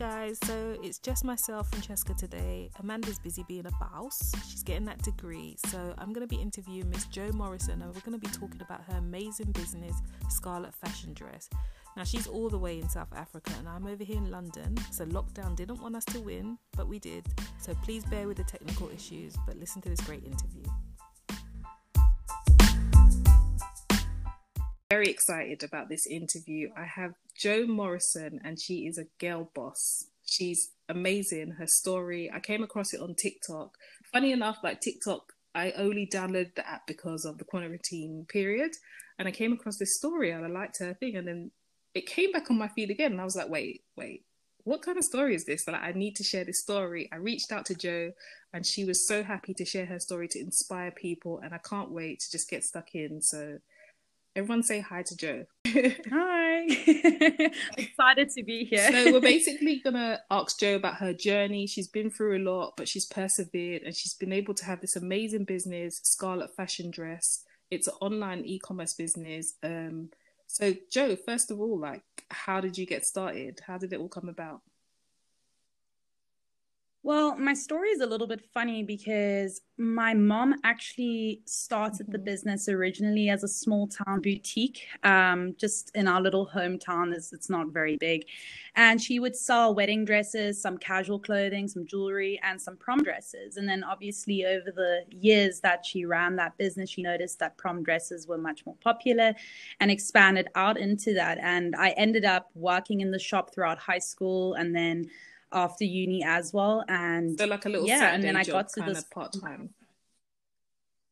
guys, so it's just myself, Francesca, today. Amanda's busy being a boss. She's getting that degree, so I'm going to be interviewing Miss Jo Morrison, and we're going to be talking about her amazing business, Scarlett Fashion Dress. Now, she's all the way in South Africa, and I'm over here in London, so lockdown didn't want us to win, but we did. So please bear with the technical issues, but listen to this great interview. Very excited about this interview. I have Jo Morrison, and she is a girl boss. She's amazing. Her story, I came across it on TikTok. Funny enough, like TikTok, I only downloaded the app because of the quarantine period, and I came across this story and I liked her thing, and then it came back on my feed again, and I was like, wait, wait, what kind of story is this? Like, I need to share this story. I reached out to Jo, and she was so happy to share her story to inspire people, and I can't wait to just get stuck in. So Everyone say hi to Jo. hi. Excited to be here. so we're basically gonna ask Jo about her journey. She's been through a lot, but she's persevered and she's been able to have this amazing business, Scarlett Fashion Dress. It's an online e-commerce business. Um, so Jo, first of all, like how did you get started? How did it all come about? Well, my story is a little bit funny because my mom actually started mm-hmm. the business originally as a small town boutique, um, just in our little hometown. It's, it's not very big. And she would sell wedding dresses, some casual clothing, some jewelry, and some prom dresses. And then, obviously, over the years that she ran that business, she noticed that prom dresses were much more popular and expanded out into that. And I ended up working in the shop throughout high school and then after uni as well. And so like a little yeah, and then I got to this part time.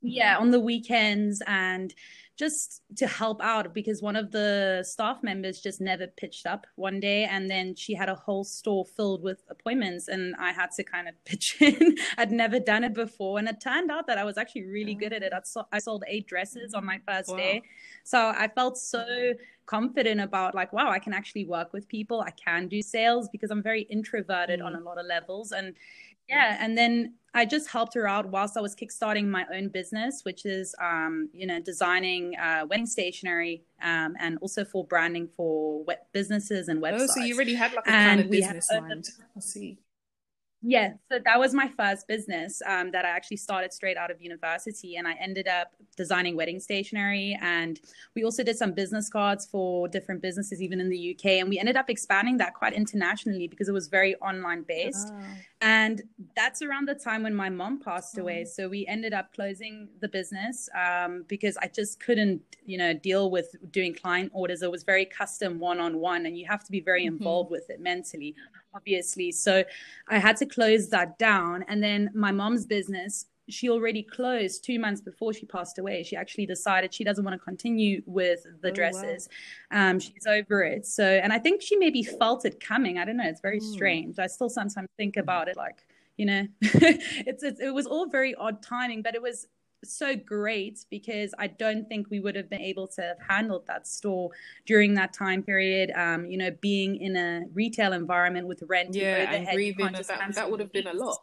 Yeah, on the weekends and just to help out because one of the staff members just never pitched up one day and then she had a whole store filled with appointments and I had to kind of pitch in. I'd never done it before and it turned out that I was actually really good at it. I, so- I sold eight dresses on my first wow. day. So I felt so confident about like wow i can actually work with people i can do sales because i'm very introverted mm. on a lot of levels and yeah and then i just helped her out whilst i was kickstarting my own business which is um, you know designing uh, wedding stationery um, and also for branding for web businesses and websites oh so you already had like a kind of business mind. I see yeah, so that was my first business um, that I actually started straight out of university, and I ended up designing wedding stationery. And we also did some business cards for different businesses, even in the UK. And we ended up expanding that quite internationally because it was very online based. Oh. And that's around the time when my mom passed away. Oh. So we ended up closing the business um, because I just couldn't, you know, deal with doing client orders. It was very custom one on one, and you have to be very mm-hmm. involved with it mentally obviously. So I had to close that down. And then my mom's business, she already closed two months before she passed away. She actually decided she doesn't want to continue with the oh, dresses. Wow. Um, she's over it. So, and I think she maybe felt it coming. I don't know. It's very mm. strange. I still sometimes think about it like, you know, it's, it's, it was all very odd timing, but it was so great because I don't think we would have been able to have handled that store during that time period. Um, you know, being in a retail environment with rent, yeah, and breathing, that, that would have been a lot.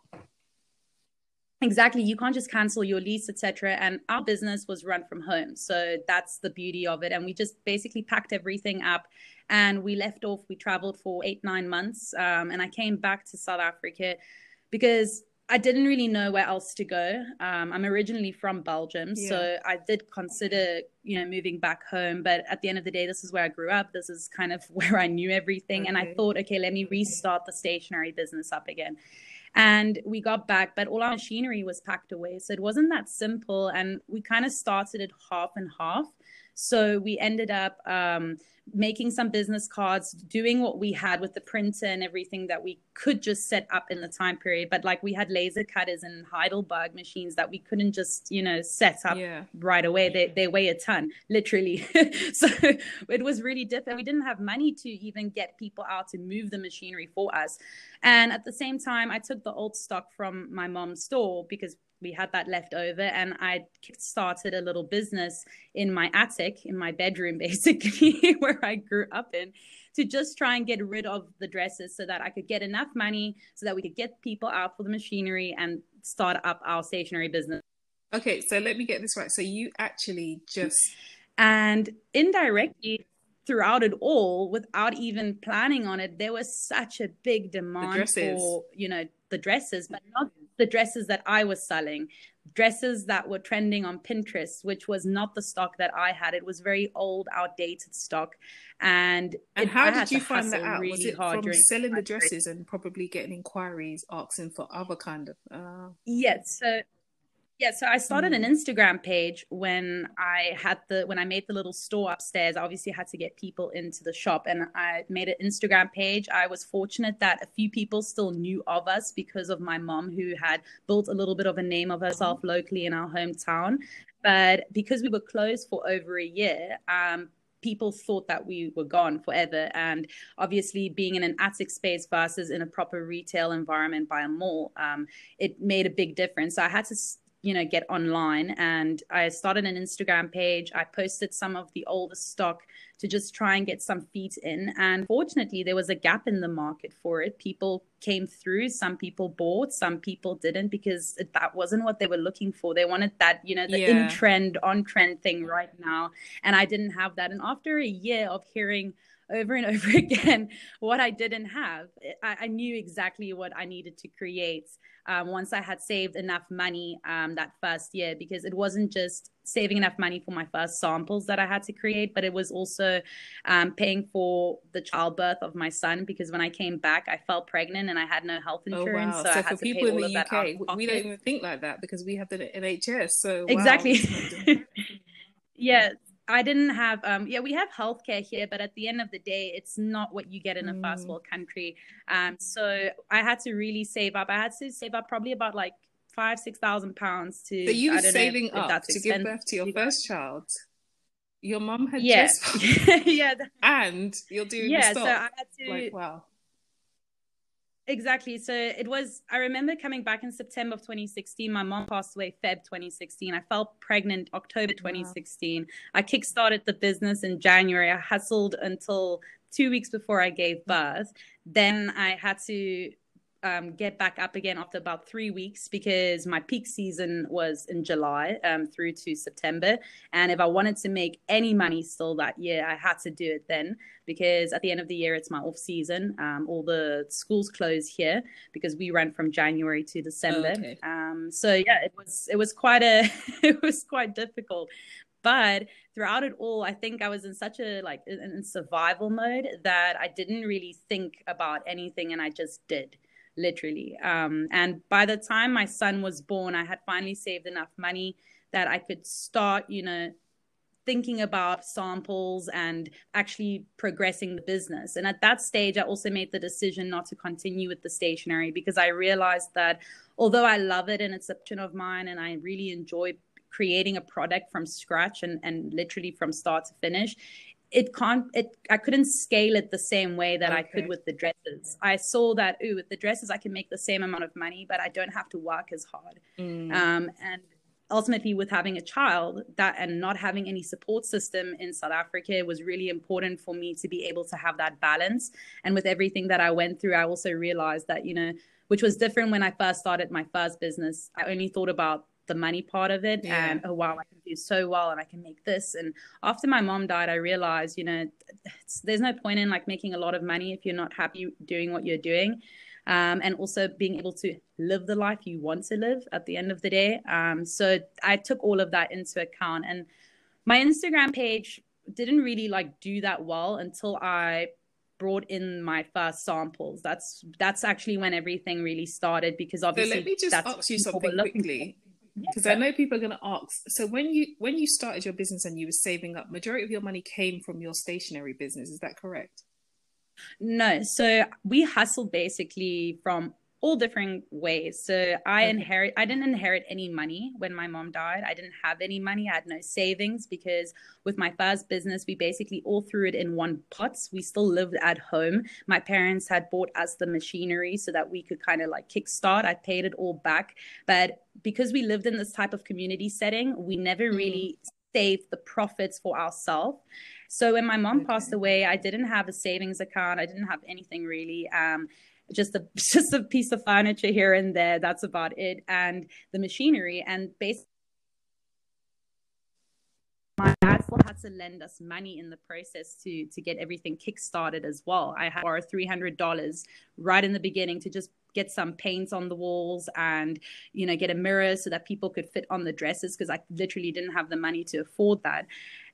Exactly, you can't just cancel your lease, etc. And our business was run from home, so that's the beauty of it. And we just basically packed everything up, and we left off. We traveled for eight, nine months, um, and I came back to South Africa because I didn't really know where else to go. Um, I'm originally from Belgium, yeah. so I did consider, you know, moving back home. But at the end of the day, this is where I grew up. This is kind of where I knew everything, okay. and I thought, okay, let me restart the stationery business up again. And we got back, but all our machinery was packed away, so it wasn't that simple. And we kind of started it half and half. So we ended up. Um, making some business cards, doing what we had with the printer and everything that we could just set up in the time period. But like we had laser cutters and Heidelberg machines that we couldn't just, you know, set up yeah. right away. They, they weigh a ton, literally. so it was really difficult. We didn't have money to even get people out to move the machinery for us. And at the same time, I took the old stock from my mom's store because we had that left over and i started a little business in my attic in my bedroom basically where i grew up in to just try and get rid of the dresses so that i could get enough money so that we could get people out for the machinery and start up our stationery business. Okay so let me get this right. So you actually just and indirectly throughout it all, without even planning on it, there was such a big demand for, you know, the dresses, but not the dresses that I was selling, dresses that were trending on Pinterest, which was not the stock that I had. It was very old, outdated stock. And, and it, how did you find that out? Really was it from selling the dresses and probably getting inquiries asking for other kind of? Uh... Yes. So yeah, so I started an mm. Instagram page when I had the when I made the little store upstairs. I obviously had to get people into the shop and I made an Instagram page. I was fortunate that a few people still knew of us because of my mom who had built a little bit of a name of herself mm-hmm. locally in our hometown. But because we were closed for over a year, um, people thought that we were gone forever. And obviously, being in an attic space versus in a proper retail environment by a mall, um, it made a big difference. So I had to you know get online. And i started an instagram page. I posted some of the older stock to just try and get some feet in. And fortunately there was a gap in the market for it. People came through. Some people bought. Some people didn't because that wasn't what they were looking for. They wanted that you know the yeah. in trend on trend thing right now. And i didn't have that. And after a year of hearing over and over again what I didn't have. I, I knew exactly what I needed to create um, once I had saved enough money um, that first year, because it wasn't just saving enough money for my first samples that I had to create, but it was also um, paying for the childbirth of my son. Because when I came back, I fell pregnant and I had no health insurance. Oh, wow. So, so for people in the UK, we don't even think like that because we have the NHS. So exactly. Yeah I didn't have um yeah we have healthcare here but at the end of the day it's not what you get in a mm. first world country. Um so I had to really save up. I had to save up probably about like five six thousand pounds to so you were saving up to give birth to your first child. Your mom had yeah. just yeah and you're doing yeah so I had to like wow Exactly. So it was, I remember coming back in September of 2016. My mom passed away Feb 2016. I fell pregnant October 2016. Wow. I kickstarted the business in January. I hustled until two weeks before I gave birth. Then I had to um, get back up again after about three weeks because my peak season was in July um, through to September. And if I wanted to make any money still that year, I had to do it then because at the end of the year, it's my off season. Um, all the schools close here because we run from January to December. Oh, okay. Um, so yeah, it was it was quite a it was quite difficult but throughout it all i think i was in such a like in survival mode that i didn't really think about anything and i just did literally. Um, and by the time my son was born, I had finally saved enough money that I could start, you know, thinking about samples and actually progressing the business. And at that stage, I also made the decision not to continue with the stationery because I realized that although I love it and it's a passion of mine and I really enjoy creating a product from scratch and, and literally from start to finish, it can't it i couldn't scale it the same way that okay. i could with the dresses i saw that ooh with the dresses i can make the same amount of money but i don't have to work as hard mm. um, and ultimately with having a child that and not having any support system in south africa was really important for me to be able to have that balance and with everything that i went through i also realized that you know which was different when i first started my first business i only thought about the money part of it yeah. and oh wow i can do so well and i can make this. And after my mom died i realized you know there's no point in like making a lot of money if you're not happy doing what you're doing. Um, and also being able to live the life you want to live at the end of the day. Um, so i took all of that into account. And my instagram page didn't really like do that well until i brought in my first samples. That's that's actually when everything really started because obviously so let me just ask you something quickly because I know people are going to ask. So when you when you started your business and you were saving up, majority of your money came from your stationery business. Is that correct? No. So we hustled basically from all different ways. So I okay. inherit I didn't inherit any money when my mom died. I didn't have any money. I had no savings because with my first business, we basically all threw it in one pot. We still lived at home. My parents had bought us the machinery so that we could kind of like kickstart. I paid it all back. But because we lived in this type of community setting, we never mm. really saved the profits for ourselves. So when my mom okay. passed away, I didn't have a savings account. I didn't have anything really. Um, just a just a piece of furniture here and there. That's about it, and the machinery. And basically, my dad still had to lend us money in the process to to get everything kickstarted as well. I had borrow three hundred dollars right in the beginning to just get some paints on the walls and you know get a mirror so that people could fit on the dresses because I literally didn't have the money to afford that.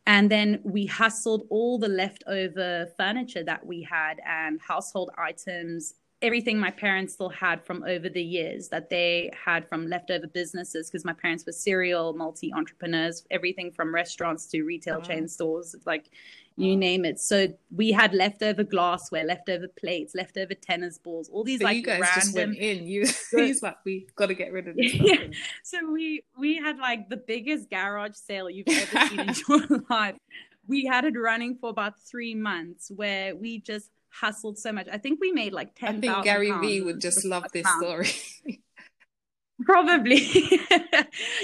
And then we hustled all the leftover furniture that we had and household items everything my parents still had from over the years that they had from leftover businesses because my parents were serial multi entrepreneurs everything from restaurants to retail wow. chain stores like you name it so we had leftover glassware leftover plates leftover tennis balls all these so like you guys random... just went in you he's like we got to get rid of this yeah. so we we had like the biggest garage sale you've ever seen in your life we had it running for about three months where we just hustled so much. I think we made like ten. I think Gary Vee would just love this pounds. story. Probably.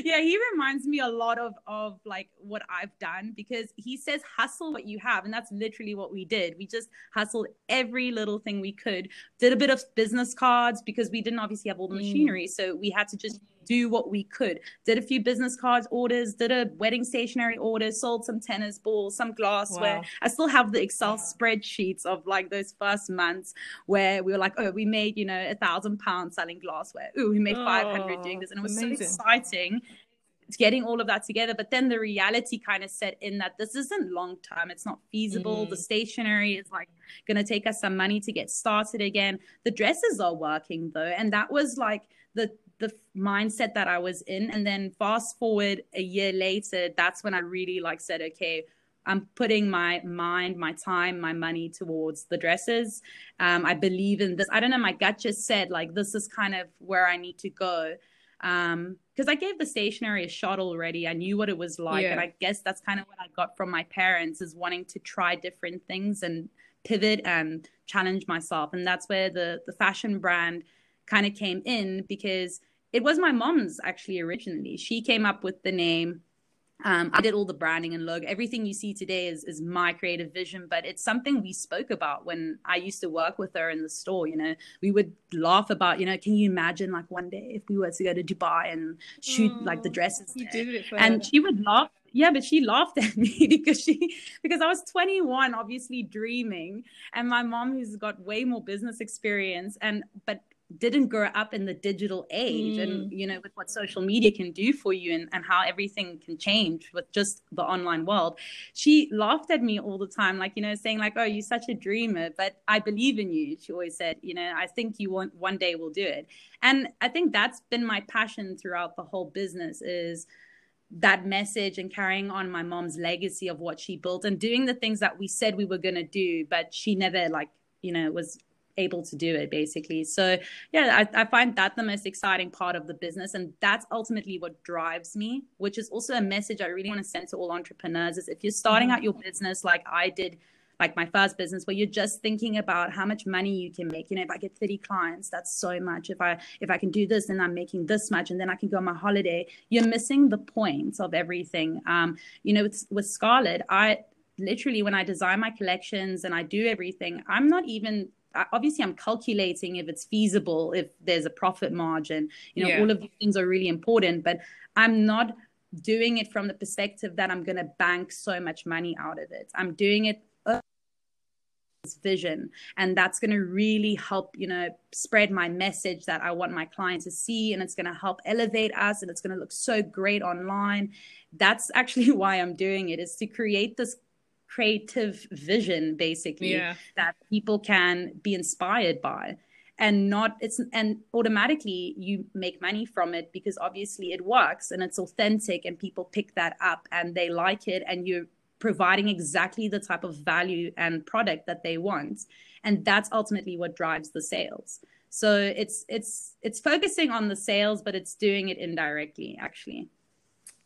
yeah, he reminds me a lot of of like what I've done because he says hustle what you have and that's literally what we did. We just hustled every little thing we could. Did a bit of business cards because we didn't obviously have all the mm. machinery, so we had to just do what we could. Did a few business cards orders, did a wedding stationery order, sold some tennis balls, some glassware. Wow. I still have the Excel spreadsheets of like those first months where we were like, oh, we made, you know, a thousand pounds selling glassware. Ooh, we made 500 doing this. And it was amazing. so exciting getting all of that together. But then the reality kind of set in that this isn't long term. It's not feasible. Mm. The stationery is like going to take us some money to get started again. The dresses are working though. And that was like the the mindset that I was in. And then fast forward a year later, that's when I really like said, okay, I'm putting my mind, my time, my money towards the dresses. Um, I believe in this. I don't know. My gut just said like this is kind of where I need to go. Um, because I gave the stationery a shot already. I knew what it was like, yeah. and I guess that's kind of what I got from my parents is wanting to try different things and pivot and challenge myself. And that's where the the fashion brand kind of came in because it was my mom's actually originally. She came up with the name. Um, I did all the branding and logo. Everything you see today is is my creative vision, but it's something we spoke about when I used to work with her in the store. You know, we would laugh about, you know, can you imagine like one day if we were to go to Dubai and shoot mm, like the dresses? Did it and she would laugh yeah but she laughed at me because she because i was 21 obviously dreaming and my mom who's got way more business experience and but didn't grow up in the digital age mm. and you know with what social media can do for you and, and how everything can change with just the online world she laughed at me all the time like you know saying like oh you're such a dreamer but i believe in you she always said you know i think you want one day will do it and i think that's been my passion throughout the whole business is that message and carrying on my mom's legacy of what she built and doing the things that we said we were going to do but she never like you know was able to do it basically. So yeah I, I, find that the most exciting part of the business and that's ultimately what drives me which is also a message i really want to send to all entrepreneurs is if you're starting mm-hmm. out your business like i did like my first business where you're just thinking about how much money you can make. You know if i get 30 clients that's so much. If i if i can do this then i'm making this much and then i can go on my holiday. You're missing the point of everything. Um you know with, with scarlett i literally when i design my collections and i do everything i'm not even obviously i'm calculating if it's feasible if there's a profit margin you know yeah. all of these things are really important but i'm not doing it from the perspective that i'm going to bank so much money out of it i'm doing it this vision and that's going to really help you know spread my message that i want my clients to see and it's going to help elevate us and it's going to look so great online that's actually why i'm doing it is to create this creative vision basically yeah. that people can be inspired by. And not it's and automatically you make money from it because obviously it works and it's authentic and people pick that up and they like it and you're providing exactly the type of value and product that they want. And that's ultimately what drives the sales. So it's it's it's focusing on the sales but it's doing it indirectly actually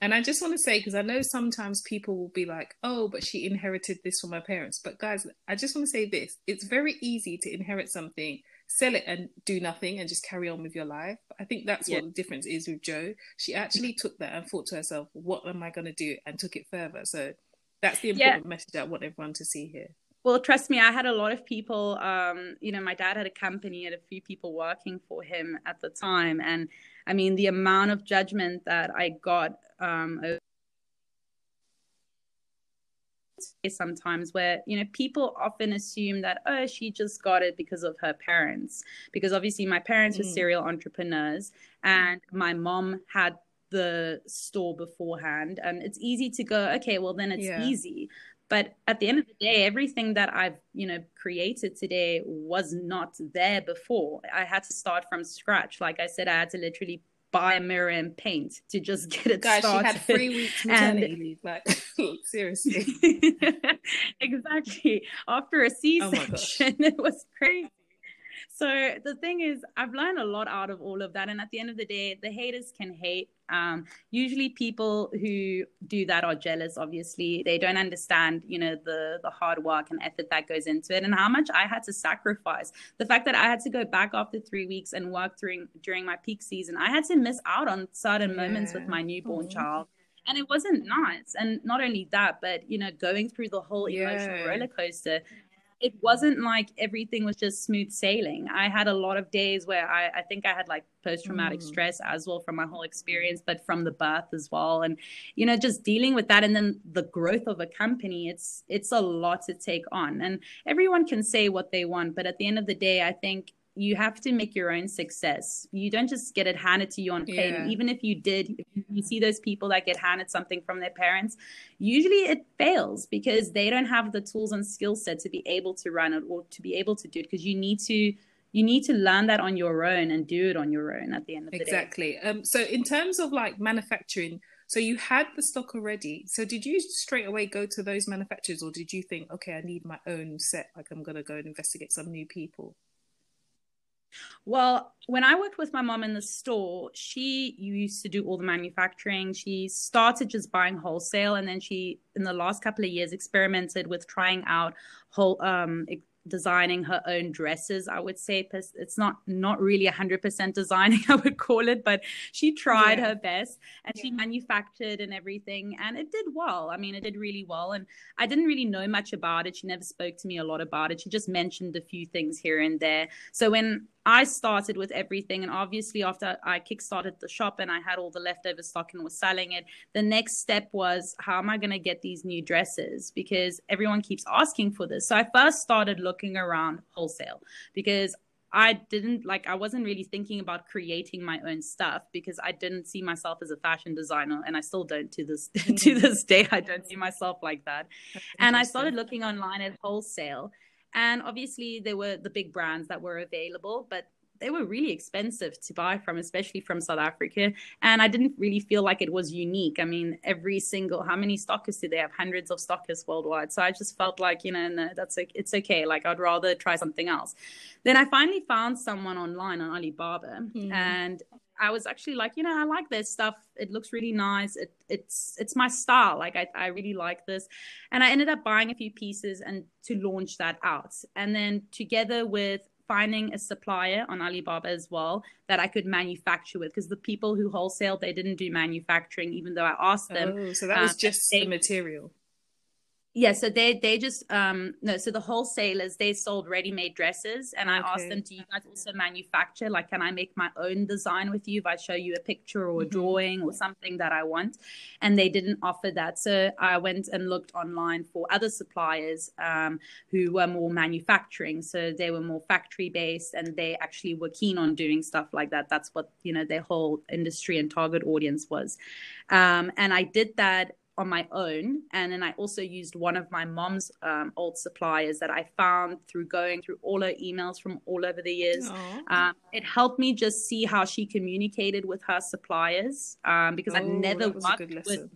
and I just want to say, because I know sometimes people will be like, oh, but she inherited this from her parents. But guys, I just want to say this it's very easy to inherit something, sell it, and do nothing and just carry on with your life. I think that's yeah. what the difference is with Jo. She actually took that and thought to herself, what am I going to do? And took it further. So that's the important yeah. message I want everyone to see here. Well, trust me, I had a lot of people. Um, you know, my dad had a company, had a few people working for him at the time, and I mean, the amount of judgment that I got um, sometimes where you know people often assume that oh she just got it because of her parents because obviously my parents mm. were serial entrepreneurs and my mom had the store beforehand and it's easy to go okay well then it's yeah. easy but at the end of the day everything that i've you know created today was not there before i had to start from scratch like i said i had to literally buy a mirror and paint to just get it Guys, started. she had three weeks maternity leave. Like, seriously. exactly. After a C-section, oh it was crazy. So the thing is, I've learned a lot out of all of that. And at the end of the day, the haters can hate. Um, usually, people who do that are jealous. Obviously, they don't understand, you know, the the hard work and effort that goes into it, and how much I had to sacrifice. The fact that I had to go back after three weeks and work during during my peak season, I had to miss out on certain yeah. moments with my newborn mm-hmm. child and it wasn't nice and not only that but you know going through the whole emotional yeah. roller coaster it wasn't like everything was just smooth sailing. I had a lot of days where I, I think I had like post traumatic mm. stress as well from my whole experience, but from the birth as well. And, you know, just dealing with that and then the growth of a company, it's it's a lot to take on. And everyone can say what they want, but at the end of the day, I think you have to make your own success. You don't just get it handed to you on plate. Yeah. even if you did, if you see those people that get handed something from their parents, usually it fails because they don't have the tools and skill set to be able to run it or to be able to do it. Because you need to you need to learn that on your own and do it on your own at the end of the exactly. day. Exactly. Um, so in terms of like manufacturing, so you had the stock already. So did you straight away go to those manufacturers, or did you think, okay, I need my own set? Like I'm gonna go and investigate some new people. Well, when I worked with my mom in the store, she used to do all the manufacturing. She started just buying wholesale, and then she, in the last couple of years, experimented with trying out whole um, designing her own dresses i would say it's not not really 100% designing i would call it but she tried yeah. her best and yeah. she manufactured and everything and it did well i mean it did really well and i didn't really know much about it she never spoke to me a lot about it she just mentioned a few things here and there so when I started with everything. And obviously, after I kickstarted the shop and I had all the leftover stock and was selling it, the next step was how am I going to get these new dresses? Because everyone keeps asking for this. So I first started looking around wholesale because I didn't like, I wasn't really thinking about creating my own stuff because I didn't see myself as a fashion designer. And I still don't to this, mm-hmm. to this day. I don't see myself like that. And I started looking online at wholesale and obviously, there were the big brands that were available, but they were really expensive to buy from, especially from South Africa. And I didn't really feel like it was unique. I mean, every single, how many stockists do they have? Hundreds of stockists worldwide. So I just felt like, you know, no, that's it's okay. Like I'd rather try something else. Then I finally found someone online on Alibaba, mm. and I was actually like, you know, I like this stuff. It looks really nice. It, it's it's my style. Like I, I really like this. And I ended up buying a few pieces and to launch that out. And then together with finding a supplier on Alibaba as well that I could manufacture with because the people who wholesale they didn't do manufacturing even though I asked them. Oh, so that was uh, just they, the material yeah so they they just um no so the wholesalers they sold ready-made dresses and i okay. asked them do you guys also manufacture like can i make my own design with you if i show you a picture or a mm-hmm. drawing or something that i want? And they didn't offer that. So i went and looked online for other suppliers um, who were more manufacturing. So they were more factory based and they actually were keen on doing stuff like that. That's what you know their whole industry and target audience was. Um, and i did that on my own. And then I also used one of my mom's um, old suppliers that I found through going through all her emails from all over the years. Um, it helped me just see how she communicated with her suppliers um, because I've never worked with.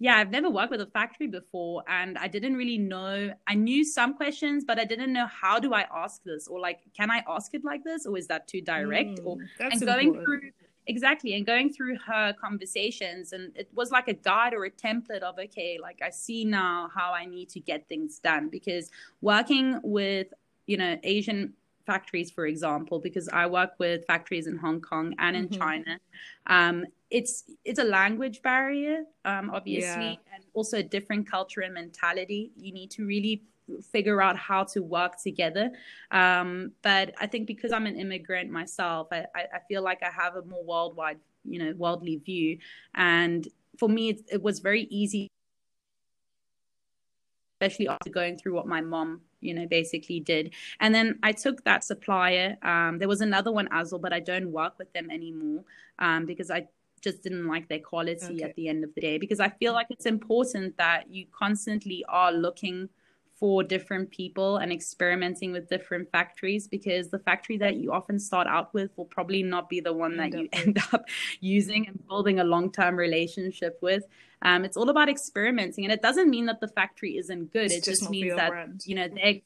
Yeah, I've never worked with a factory before, and I didn't really know. I knew some questions, but I didn't know how do I ask this, or like, can I ask it like this, or is that too direct? Mm, or and going important. through exactly and going through her conversations and it was like a guide or a template of okay like i see now how i need to get things done because working with you know asian factories for example because i work with factories in hong kong and in mm-hmm. china um, it's it's a language barrier um, obviously yeah. and also a different culture and mentality you need to really figure out how to work together. Um, but I think because I'm an immigrant myself, I, I feel like I have a more worldwide, you know, worldly view. And for me, it, it was very easy especially after going through what my mom you know basically did and then i took that supplier um, there was another one as well but i don't work with them anymore um, because i just didn't like their quality okay. at the end of the day because i feel like it's important that you constantly are looking for different people and experimenting with different factories because the factory that you often start out with will probably not be the one that you end up using and building a long-term relationship with. Um, it's all about experimenting and it doesn't mean that the factory isn't good. It's it just, just means that brand. you know they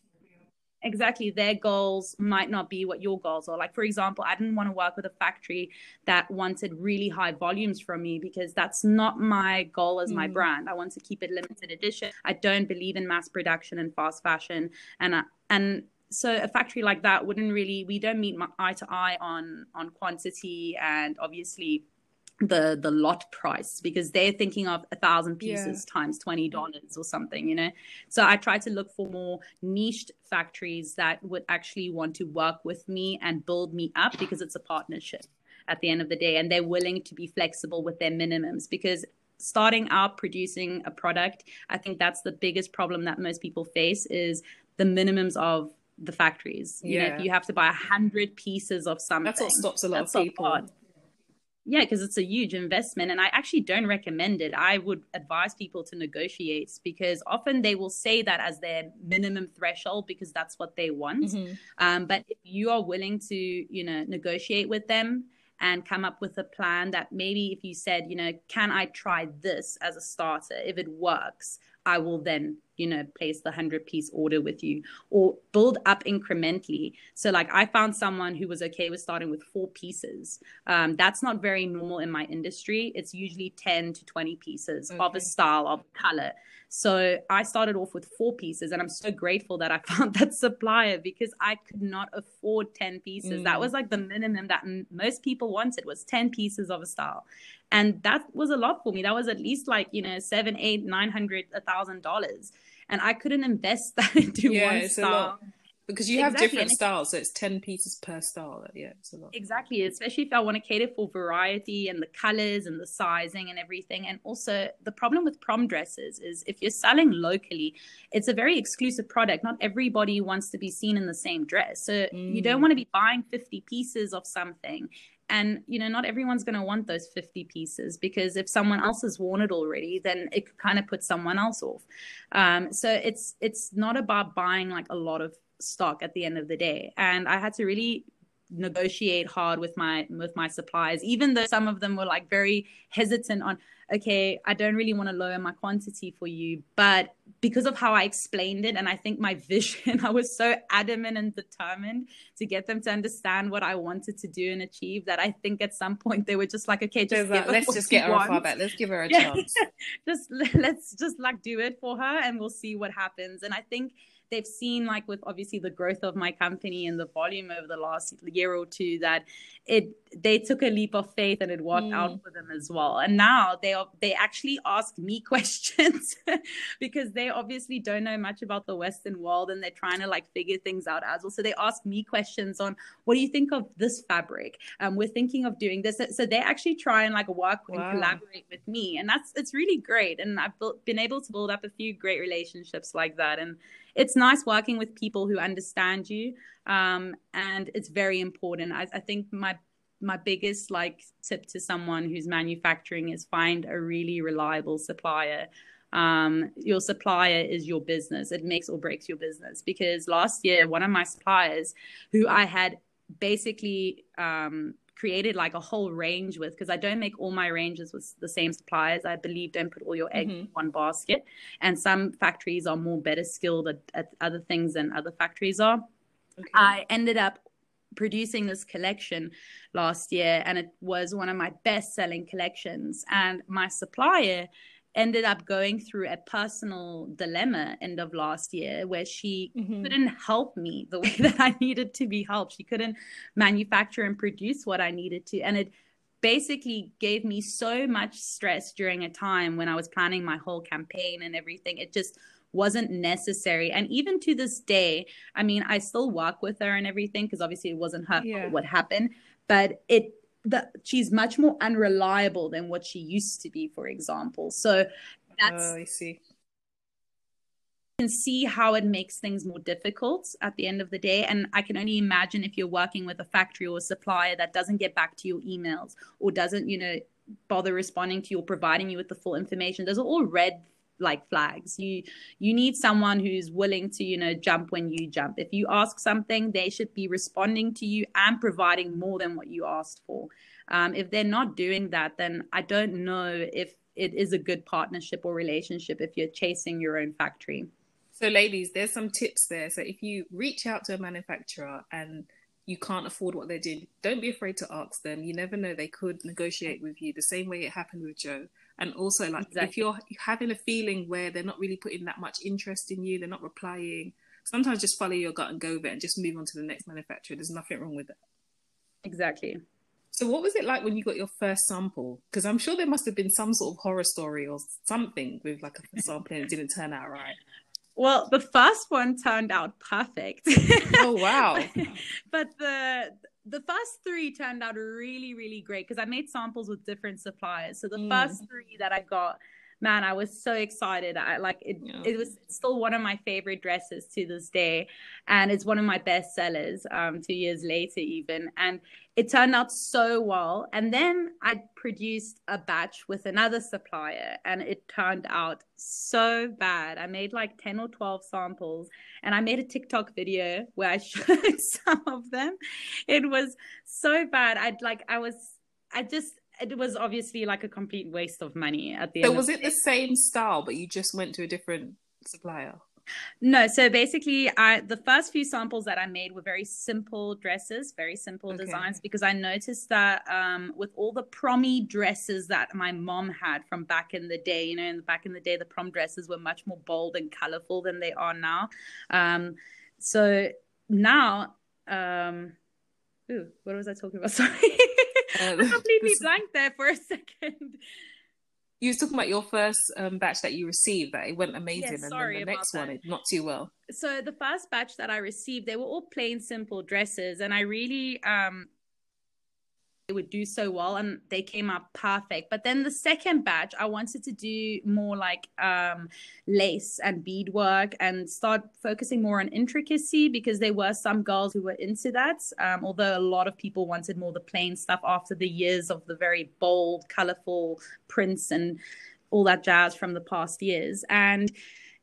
exactly their goals might not be what your goals are. Like for example i didn't want to work with a factory that wanted really high volumes from me because that's not my goal as mm. my brand. I want to keep it limited edition. I don't believe in mass production and fast fashion. And I, and so a factory like that wouldn't really we don't meet eye to eye on on quantity and obviously the the lot price because they're thinking of a thousand pieces yeah. times twenty dollars or something, you know. So I try to look for more niched factories that would actually want to work with me and build me up because it's a partnership at the end of the day, and they're willing to be flexible with their minimums because starting out producing a product, I think that's the biggest problem that most people face is the minimums of the factories. You yeah. know, if you have to buy a hundred pieces of something, that's what stops a lot of people yeah because it's a huge investment and i actually don't recommend it. I would advise people to negotiate because often they will say that as their minimum threshold because that's what they want. Mm-hmm. um, but if you are willing to you know negotiate with them and come up with a plan that maybe if you said you know can i try this as a starter if it works i will then you know place the 100 piece order with you or build up incrementally. So like i found someone who was okay with starting with four pieces. Um, that's not very normal in my industry. It's usually 10 to 20 pieces okay. of a style of color. So i started off with four pieces and i'm so grateful that i found that supplier because i could not afford 10 pieces. Mm. that was like the minimum that m- most people wanted was 10 pieces of a style and that was a lot for me. That was at least like you know seven eight nine hundred a thousand dollars. And i couldn't invest that into yeah, one style. Because you have exactly. different styles so it's 10 pieces per style. Yeah it's a lot. Exactly especially if i want to cater for variety and the colors and the sizing and everything. And also the problem with prom dresses is if you're selling locally it's a very exclusive product. Not everybody wants to be seen in the same dress. So mm. you don't mm. want to be buying 50 pieces of something and you know not everyone's going to want those 50 pieces because if someone else has worn it already then it could kind of put someone else off. Um, so it's it's not about buying like a lot of stock at the end of the day. And i had to really negotiate hard with my with my suppliers even though some of them were like very hesitant on okay i don't really want to lower my quantity for you but because of how i explained it and i think my vision i was so adamant and determined to get them to understand what i wanted to do and achieve that i think at some point they were just like okay just let's just get her off our back. Let's give her a yeah. chance. Just let's just like do it for her and we'll see what happens. And i think they've seen like with obviously the growth of my company and the volume over the last year or two that it they took a leap of faith and it worked mm. out for them as well. And now they are they actually ask me questions because they obviously don't know much about the western world and they're trying to like figure things out as well. So they ask me questions on what do you think of this fabric? Um we're thinking of doing this. So they actually try and like work wow. and collaborate with me. And that's it's really great. And i've built, been able to build up a few great relationships like that. And it's nice working with people who understand you um, and it's very important. I, I think my my biggest like tip to someone who's manufacturing is find a really reliable supplier. Um, your supplier is your business. It makes or breaks your business. Because last year one of my suppliers who i had basically um, created like a whole range with because I don't make all my ranges with the same suppliers. I believe don't put all your eggs mm-hmm. in one basket. And some factories are more better skilled at, at other things than other factories are. Okay. I ended up producing this collection last year and it was one of my best selling collections and my supplier ended up going through a personal dilemma end of last year where she mm-hmm. couldn't help me the way that I needed to be helped. She couldn't manufacture and produce what I needed to. And it basically gave me so much stress during a time when I was planning my whole campaign and everything. It just wasn't necessary. And even to this day, I mean, I still work with her and everything because obviously it wasn't her yeah. what happened, but it that she's much more unreliable than what she used to be, for example. So that's oh, I see. can see how it makes things more difficult at the end of the day. And I can only imagine if you're working with a factory or a supplier that doesn't get back to your emails or doesn't, you know, bother responding to you or providing you with the full information. Those are all red like flags. You you need someone who's willing to you know jump when you jump. If you ask something they should be responding to you and providing more than what you asked for. Um, if they're not doing that then i don't know if it is a good partnership or relationship if you're chasing your own factory. So ladies there's some tips there. So if you reach out to a manufacturer and you can't afford what they're doing don't be afraid to ask them. You never know they could negotiate with you the same way it happened with jo and also like exactly. if you're having a feeling where they're not really putting that much interest in you they're not replying sometimes just follow your gut and go with it and just move on to the next manufacturer. There's nothing wrong with that exactly. So what was it like when you got your first sample? Because i'm sure there must have been some sort of horror story or something with like a sample and it didn't turn out right well, the first one turned out perfect. oh wow! but the the first three turned out really, really great because I made samples with different suppliers. So the mm. first three that I got, man, I was so excited. I like it. Yeah. It was still one of my favorite dresses to this day, and it's one of my best sellers. Um, two years later, even, and it turned out so well. And then I produced a batch with another supplier, and it turned out so bad. I made like ten or twelve samples, and I made a TikTok video where I showed some of them. It was so bad. I'd like I was I just it was obviously like a complete waste of money at the so end. So was it the same style, but you just went to a different supplier? No, so basically, I the first few samples that I made were very simple dresses, very simple okay. designs, because I noticed that um, with all the promy dresses that my mom had from back in the day, you know, in the back in the day, the prom dresses were much more bold and colorful than they are now. Um, so now, um, ooh, what was I talking about? Sorry. Uh, I completely this... blanked there for a second. You were talking about your first um, batch that you received that it went amazing, and then the next that. one it not too well. So the first batch that I received, they were all plain, simple dresses, and I really um, would do so well and they came out perfect. But then the second batch i wanted to do more like um, lace and beadwork and start focusing more on intricacy because there were some girls who were into that um, although a lot of people wanted more the plain stuff after the years of the very bold colorful prints and all that jazz from the past years. And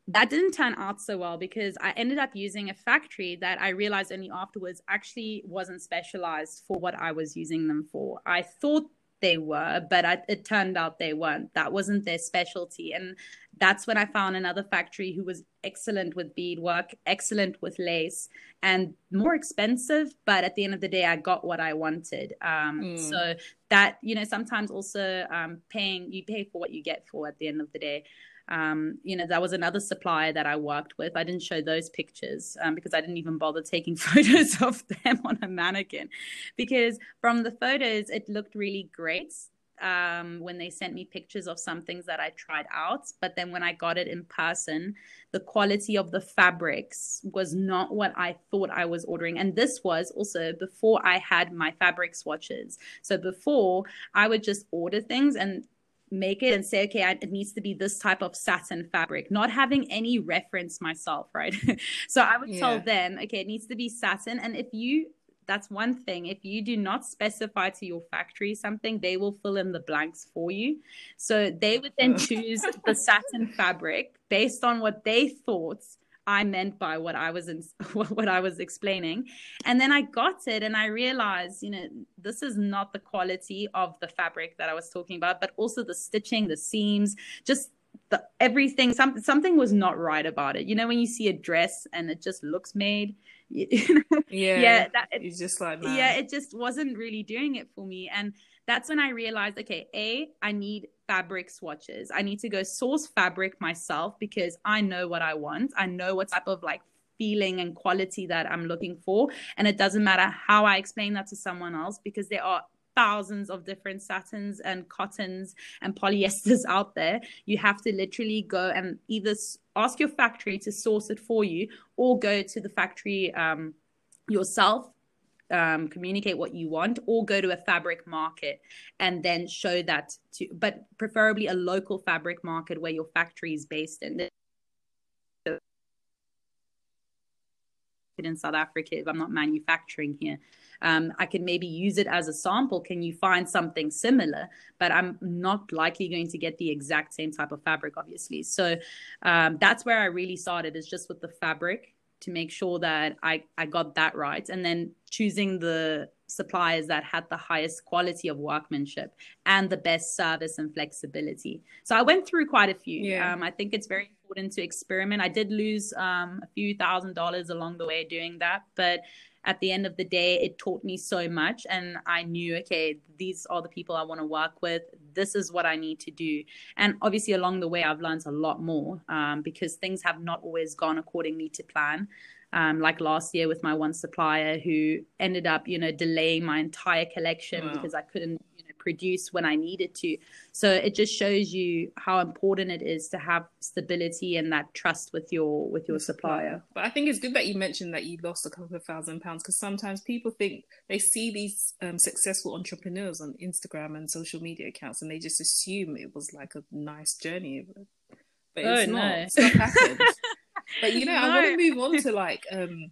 that didn't turn out so well because I ended up using a factory that I realized only afterwards actually wasn't specialized for what I was using them for. I thought they were, but I, it turned out they weren't. That wasn't their specialty. And that's when I found another factory who was excellent with beadwork, excellent with lace, and more expensive. But at the end of the day, I got what I wanted. Um, mm. So that, you know, sometimes also um, paying, you pay for what you get for at the end of the day. Um, you know, that was another supplier that I worked with. I didn't show those pictures um, because I didn't even bother taking photos of them on a mannequin because from the photos, it looked really great. Um, when they sent me pictures of some things that I tried out. But then when I got it in person, the quality of the fabrics was not what I thought I was ordering. And this was also before I had my fabric swatches. So before I would just order things and make it and say, okay, it needs to be this type of satin fabric, not having any reference myself, right? so I would yeah. tell them, okay, it needs to be satin. And if you, that's one thing. If you do not specify to your factory something, they will fill in the blanks for you. So they would then choose the satin fabric based on what they thought I meant by what I was in, what I was explaining. And then I got it and I realized, you know, this is not the quality of the fabric that I was talking about, but also the stitching, the seams, just the everything some, something was not right about it. You know when you see a dress and it just looks made, you know? yeah, yeah, that, it's just like man. yeah, it just wasn't really doing it for me. And that's when I realized, okay, a I need fabric swatches. I need to go source fabric myself because I know what I want. I know what type of like feeling and quality that I'm looking for. And it doesn't matter how I explain that to someone else because there are thousands of different satins and cottons and polyesters out there. You have to literally go and either ask your factory to source it for you or go to the factory um, yourself um, communicate what you want or go to a fabric market and then show that to but preferably a local fabric market where your factory is based in in South Africa if I'm not manufacturing here. Um, I can maybe use it as a sample. Can you find something similar? But I'm not likely going to get the exact same type of fabric, obviously. So um, that's where I really started, is just with the fabric to make sure that I, I got that right. And then choosing the suppliers that had the highest quality of workmanship and the best service and flexibility. So I went through quite a few. Yeah. Um, I think it's very important to experiment. I did lose um, a few thousand dollars along the way doing that, but at the end of the day, it taught me so much. And I knew, okay, these are the people I want to work with. This is what I need to do. And obviously, along the way, I've learned a lot more um, because things have not always gone accordingly to plan. Um, like last year with my one supplier who ended up, you know, delaying my entire collection wow. because I couldn't produce when I needed to. So it just shows you how important it is to have stability and that trust with your with your supplier. But I think it's good that you mentioned that you lost a couple of thousand pounds because sometimes people think they see these um, successful entrepreneurs on Instagram and social media accounts and they just assume it was like a nice journey. But it's oh, not. No. Stuff happened. but you know, no. I want to move on to like um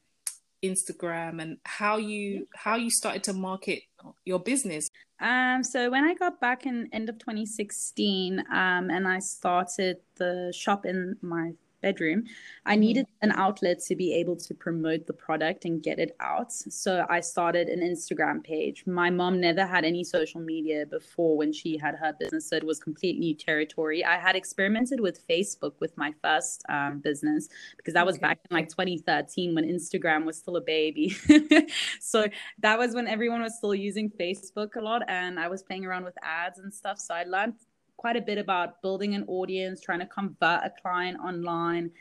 Instagram and how you how you started to market your business. Um, so when I got back in end of 2016, um, and I started the shop in my bedroom, I mm-hmm. needed an outlet to be able to promote the product and get it out. So I started an Instagram page. My mom never had any social media before when she had her business, so it was complete new territory. I had experimented with Facebook with my first um, business because that was okay. back in like 2013 when Instagram was still a baby. so that was when everyone was still using Facebook a lot, and I was playing around with ads and stuff. So I learned quite a bit about building an audience, trying to convert a client online.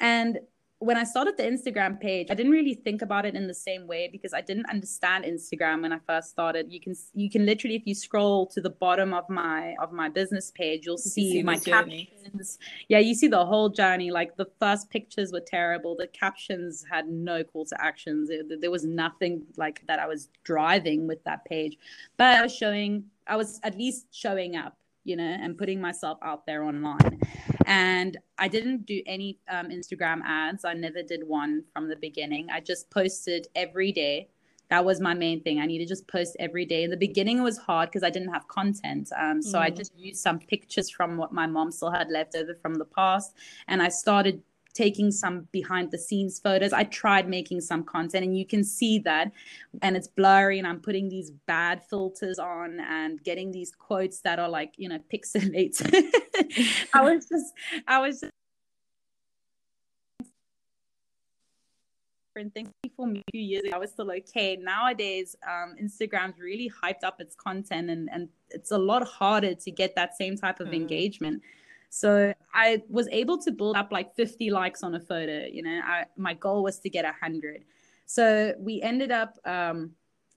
And when I started the Instagram page, I didn't really think about it in the same way because I didn't understand Instagram when I first started. You can you can literally if you scroll to the bottom of my of my business page, you'll see, see my captions. Yeah, you see the whole journey. Like the first pictures were terrible. The captions had no call to actions. There was nothing like that I was driving with that page. But I was showing I was at least showing up you know, and putting myself out there online. And I didn't do any um, Instagram ads. I never did one from the beginning. I just posted every day. That was my main thing. I needed to just post every day. In the beginning, it was hard because I didn't have content. Um, so mm. I just used some pictures from what my mom still had left over from the past. And I started taking some behind the scenes photos. I tried making some content and you can see that and it's blurry and I'm putting these bad filters on and getting these quotes that are like, you know, pixelated. I was just I was just different things for me a few years ago. I was still okay. Nowadays, um, Instagram's really hyped up its content and, and it's a lot harder to get that same type of mm. engagement. So I was able to build up like 50 likes on a photo. You know, I, my goal was to get 100. So we ended up, um,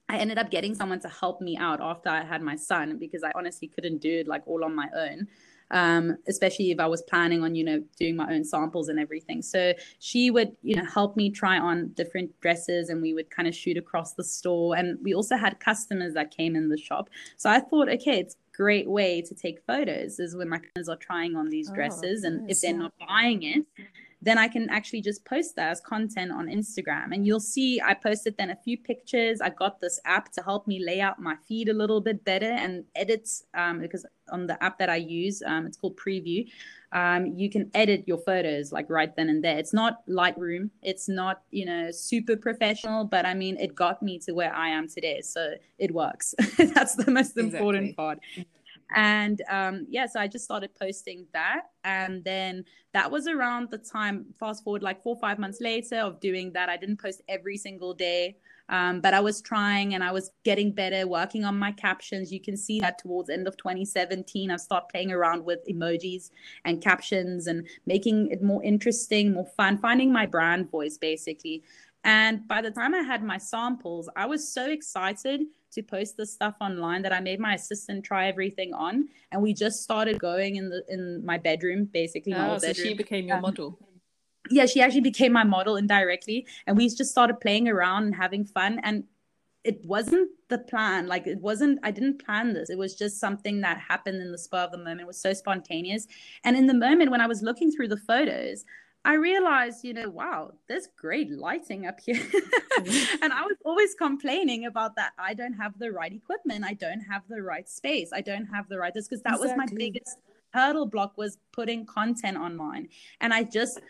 I ended up getting someone to help me out after I had my son because I honestly couldn't do it like all on my own. Um, especially if I was planning on, you know, doing my own samples and everything. So she would, you know, help me try on different dresses and we would kind of shoot across the store. And we also had customers that came in the shop. So I thought, okay, it's great way to take photos is when my customers are trying on these oh, dresses oh, and if they're not buying it then I can actually just post that as content on Instagram. And you'll see I posted then a few pictures. I got this app to help me lay out my feed a little bit better and edit um, because on the app that I use, um, it's called Preview. Um, you can edit your photos like right then and there. It's not Lightroom. It's not you know super professional, but I mean it got me to where I am today, so it works. That's the most important exactly. part and um, yeah so i just started posting that and then that was around the time fast forward like four or five months later of doing that i didn't post every single day um, but i was trying and i was getting better working on my captions you can see that towards end of 2017 i started playing around with emojis and captions and making it more interesting more fun finding my brand voice basically and by the time I had my samples, I was so excited to post this stuff online that I made my assistant try everything on, and we just started going in the in my bedroom, basically. Oh, so bedroom. she became your um, model. Yeah, she actually became my model indirectly, and we just started playing around and having fun. And it wasn't the plan. Like it wasn't. I didn't plan this. It was just something that happened in the spur of the moment. It was so spontaneous, and in the moment when I was looking through the photos, I realized, you know, wow, there's great lighting up here. and I was always complaining about that. I don't have the right equipment. I don't have the right space. I don't have the right this because that exactly. was my biggest hurdle block was putting content online. And I just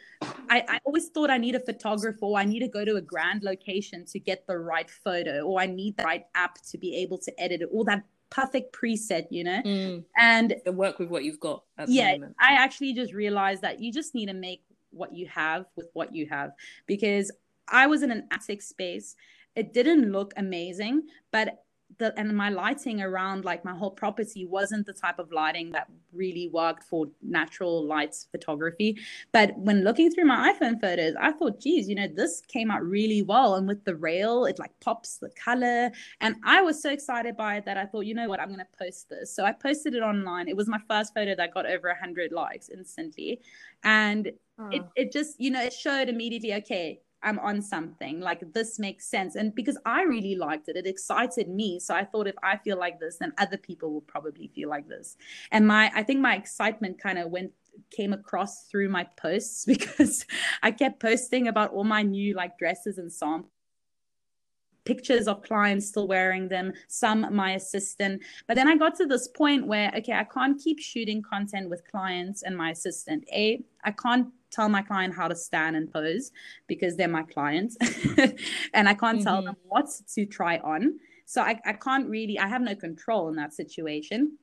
I, I always thought I need a photographer or I need to go to a grand location to get the right photo or I need the right app to be able to edit it, all that perfect preset, you know? Mm. And work with what you've got. yeah, I actually just realized that you just need to make what you have with what you have because I was in an attic space. It didn't look amazing, but the and my lighting around like my whole property wasn't the type of lighting that really worked for natural lights photography. But when looking through my iPhone photos, I thought, geez, you know, this came out really well. And with the rail, it like pops the color. And I was so excited by it that I thought, you know what, I'm gonna post this. So I posted it online. It was my first photo that got over hundred likes instantly. And oh. it, it just, you know, it showed immediately, okay, I'm on something. Like this makes sense. And because I really liked it, it excited me. So I thought if I feel like this, then other people will probably feel like this. And my, I think my excitement kind of went came across through my posts because I kept posting about all my new like dresses and samples pictures of clients still wearing them, some my assistant. But then I got to this point where, okay, I can't keep shooting content with clients and my assistant. A, I can't tell my client how to stand and pose because they're my clients and I can't mm-hmm. tell them what to try on. So I, I can't really, I have no control in that situation.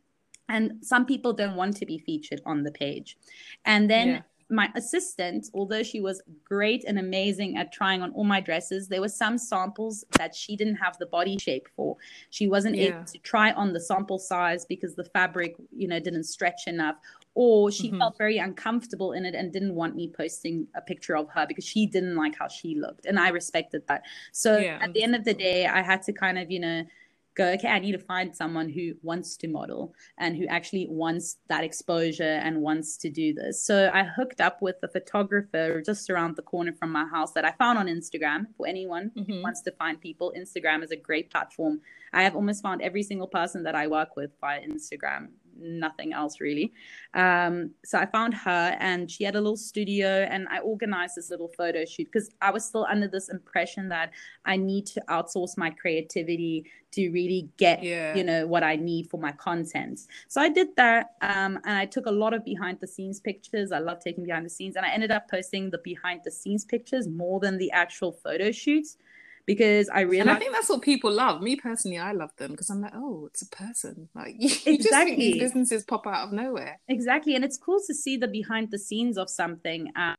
And some people don't want to be featured on the page. And then yeah my assistant, although she was great and amazing at trying on all my dresses, there were some samples that she didn't have the body shape for. She wasn't yeah. able to try on the sample size because the fabric, you know, didn't stretch enough, or she mm-hmm. felt very uncomfortable in it and didn't want me posting a picture of her because she didn't like how she looked. And I respected that. So yeah, at the end of the day, I had to kind of, you know, go, okay, I need to find someone who wants to model and who actually wants that exposure and wants to do this. So I hooked up with a photographer just around the corner from my house that I found on Instagram for anyone mm-hmm. who wants to find people. Instagram is a great platform. I have almost found every single person that I work with via Instagram nothing else really. Um, so I found her and she had a little studio and I organized this little photo shoot because I was still under this impression that I need to outsource my creativity to really get yeah. you know what I need for my content. So I did that um, and I took a lot of behind the scenes pictures. I love taking behind the scenes and I ended up posting the behind the scenes pictures more than the actual photo shoots because I realized. And I think that's what people love. Me personally, I love them because I'm like, oh, it's a person. Like you exactly. just think these businesses pop out of nowhere. Exactly, and it's cool to see the behind the scenes of something. Um,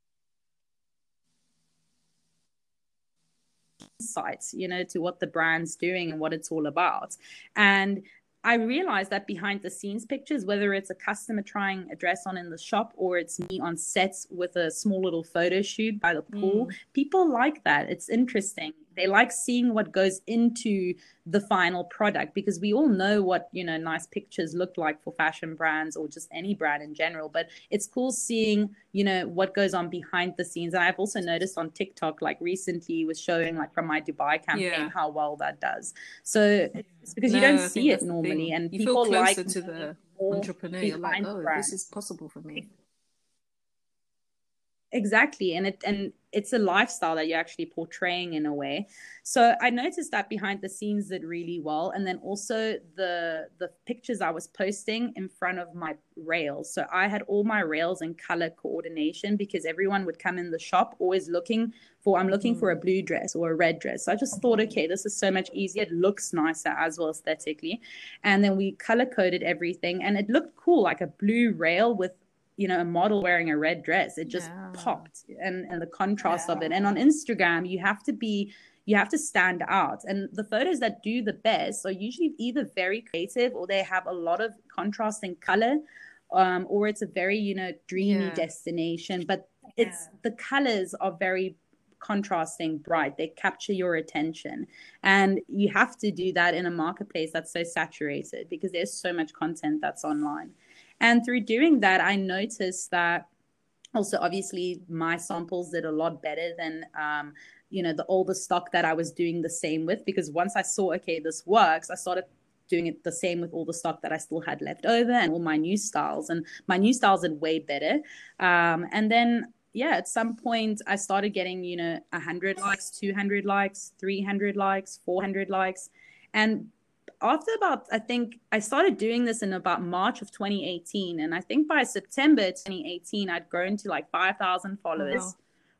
insights you know to what the brand's doing and what it's all about and I realized that behind the scenes pictures, whether it's a customer trying a dress on in the shop or it's me on sets with a small little photo shoot by the pool, mm. people like that. It's interesting they like seeing what goes into the final product because we all know what you know nice pictures look like for fashion brands or just any brand in general but it's cool seeing you know what goes on behind the scenes. And i've also noticed on tiktok like recently was showing like from my dubai campaign yeah. how well that does. So it's because no, you don't see it normally and you people like to the entrepreneur. Like oh this is possible for me exactly and it and it's a lifestyle that you're actually portraying in a way. So i noticed that behind the scenes did really well and then also the the pictures i was posting in front of my rails. So i had all my rails in color coordination because everyone would come in the shop always looking for i'm looking for a mm. blue dress or a red dress. So i just thought okay this is so much easier. It looks nicer as well aesthetically. And then we color coded everything and it looked cool like a blue rail with you know a model wearing a red dress it just yeah. popped and and the contrast yeah. of it. And on instagram you have to be you have to stand out. And the photos that do the best are usually either very creative or they have a lot of contrasting color um, or it's a very you know dreamy yeah. destination. But it's the colors are very contrasting bright. They capture your attention. And you have to do that in a marketplace that's so saturated because there's so much content that's online and through doing that, I noticed that also, obviously, my samples did a lot better than, um, you know, the older stock that I was doing the same with. Because once I saw, okay, this works, I started doing it the same with all the stock that I still had left over and all my new styles. And my new styles did way better. Um, and then yeah, at some point I started getting, you know, 100 likes, 200 likes, 300 likes, 400 likes. And after about, I think I started doing this in about March of 2018. And I think by September 2018, I'd grown to like 5,000 followers. Wow.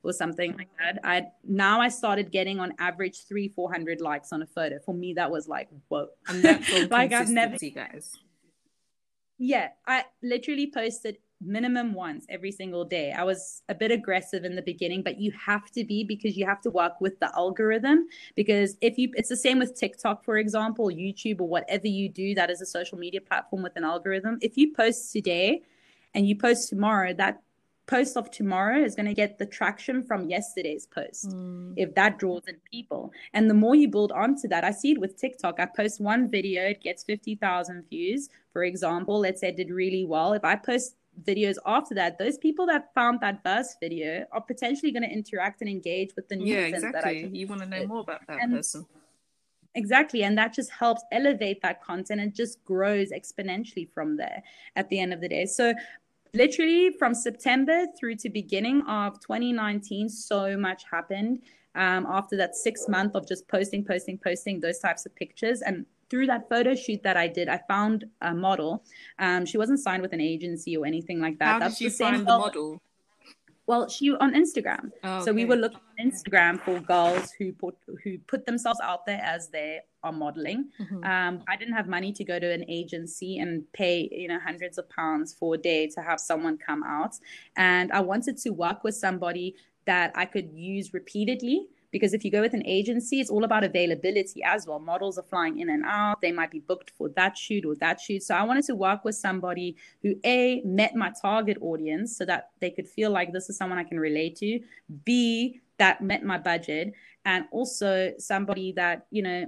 Or something like that. I now I started getting on average three, four hundred likes on a photo. For me, that was like whoa. Like I've never you guys. Yeah, I literally posted minimum once every single day. I was a bit aggressive in the beginning, but you have to be because you have to work with the algorithm. Because if you, it's the same with TikTok, for example, YouTube, or whatever you do that is a social media platform with an algorithm. If you post today and you post tomorrow, that post of tomorrow is going to get the traction from yesterday's post mm. if that draws in people and the more you build onto that i see it with tiktok i post one video it gets 50000 views for example let's say it did really well if i post videos after that, those people that found that first video are potentially going to interact and engage with the new yeah, exactly. that I you want to know more about that and, person. Exactly. And that just helps elevate that content and just grows exponentially from there at the end of the day. So literally from September through to beginning of 2019, so much happened. Um, after that six month of just posting, posting, posting those types of pictures. And through that photo shoot that I did, I found a model. Um, she wasn't signed with an agency or anything like that. How That's did you find the model? Well, she on Instagram. Oh, okay. So we were looking on Instagram for girls who put who put themselves out there as they are modeling. Mm-hmm. Um, I didn't have money to go to an agency and pay you know hundreds of pounds for a day to have someone come out, and I wanted to work with somebody that I could use repeatedly because if you go with an agency, it's all about availability as well. Models are flying in and out. They might be booked for that shoot or that shoot. So I wanted to work with somebody who A, met my target audience so that they could feel like this is someone I can relate to. B, that met my budget. And also somebody that, you know,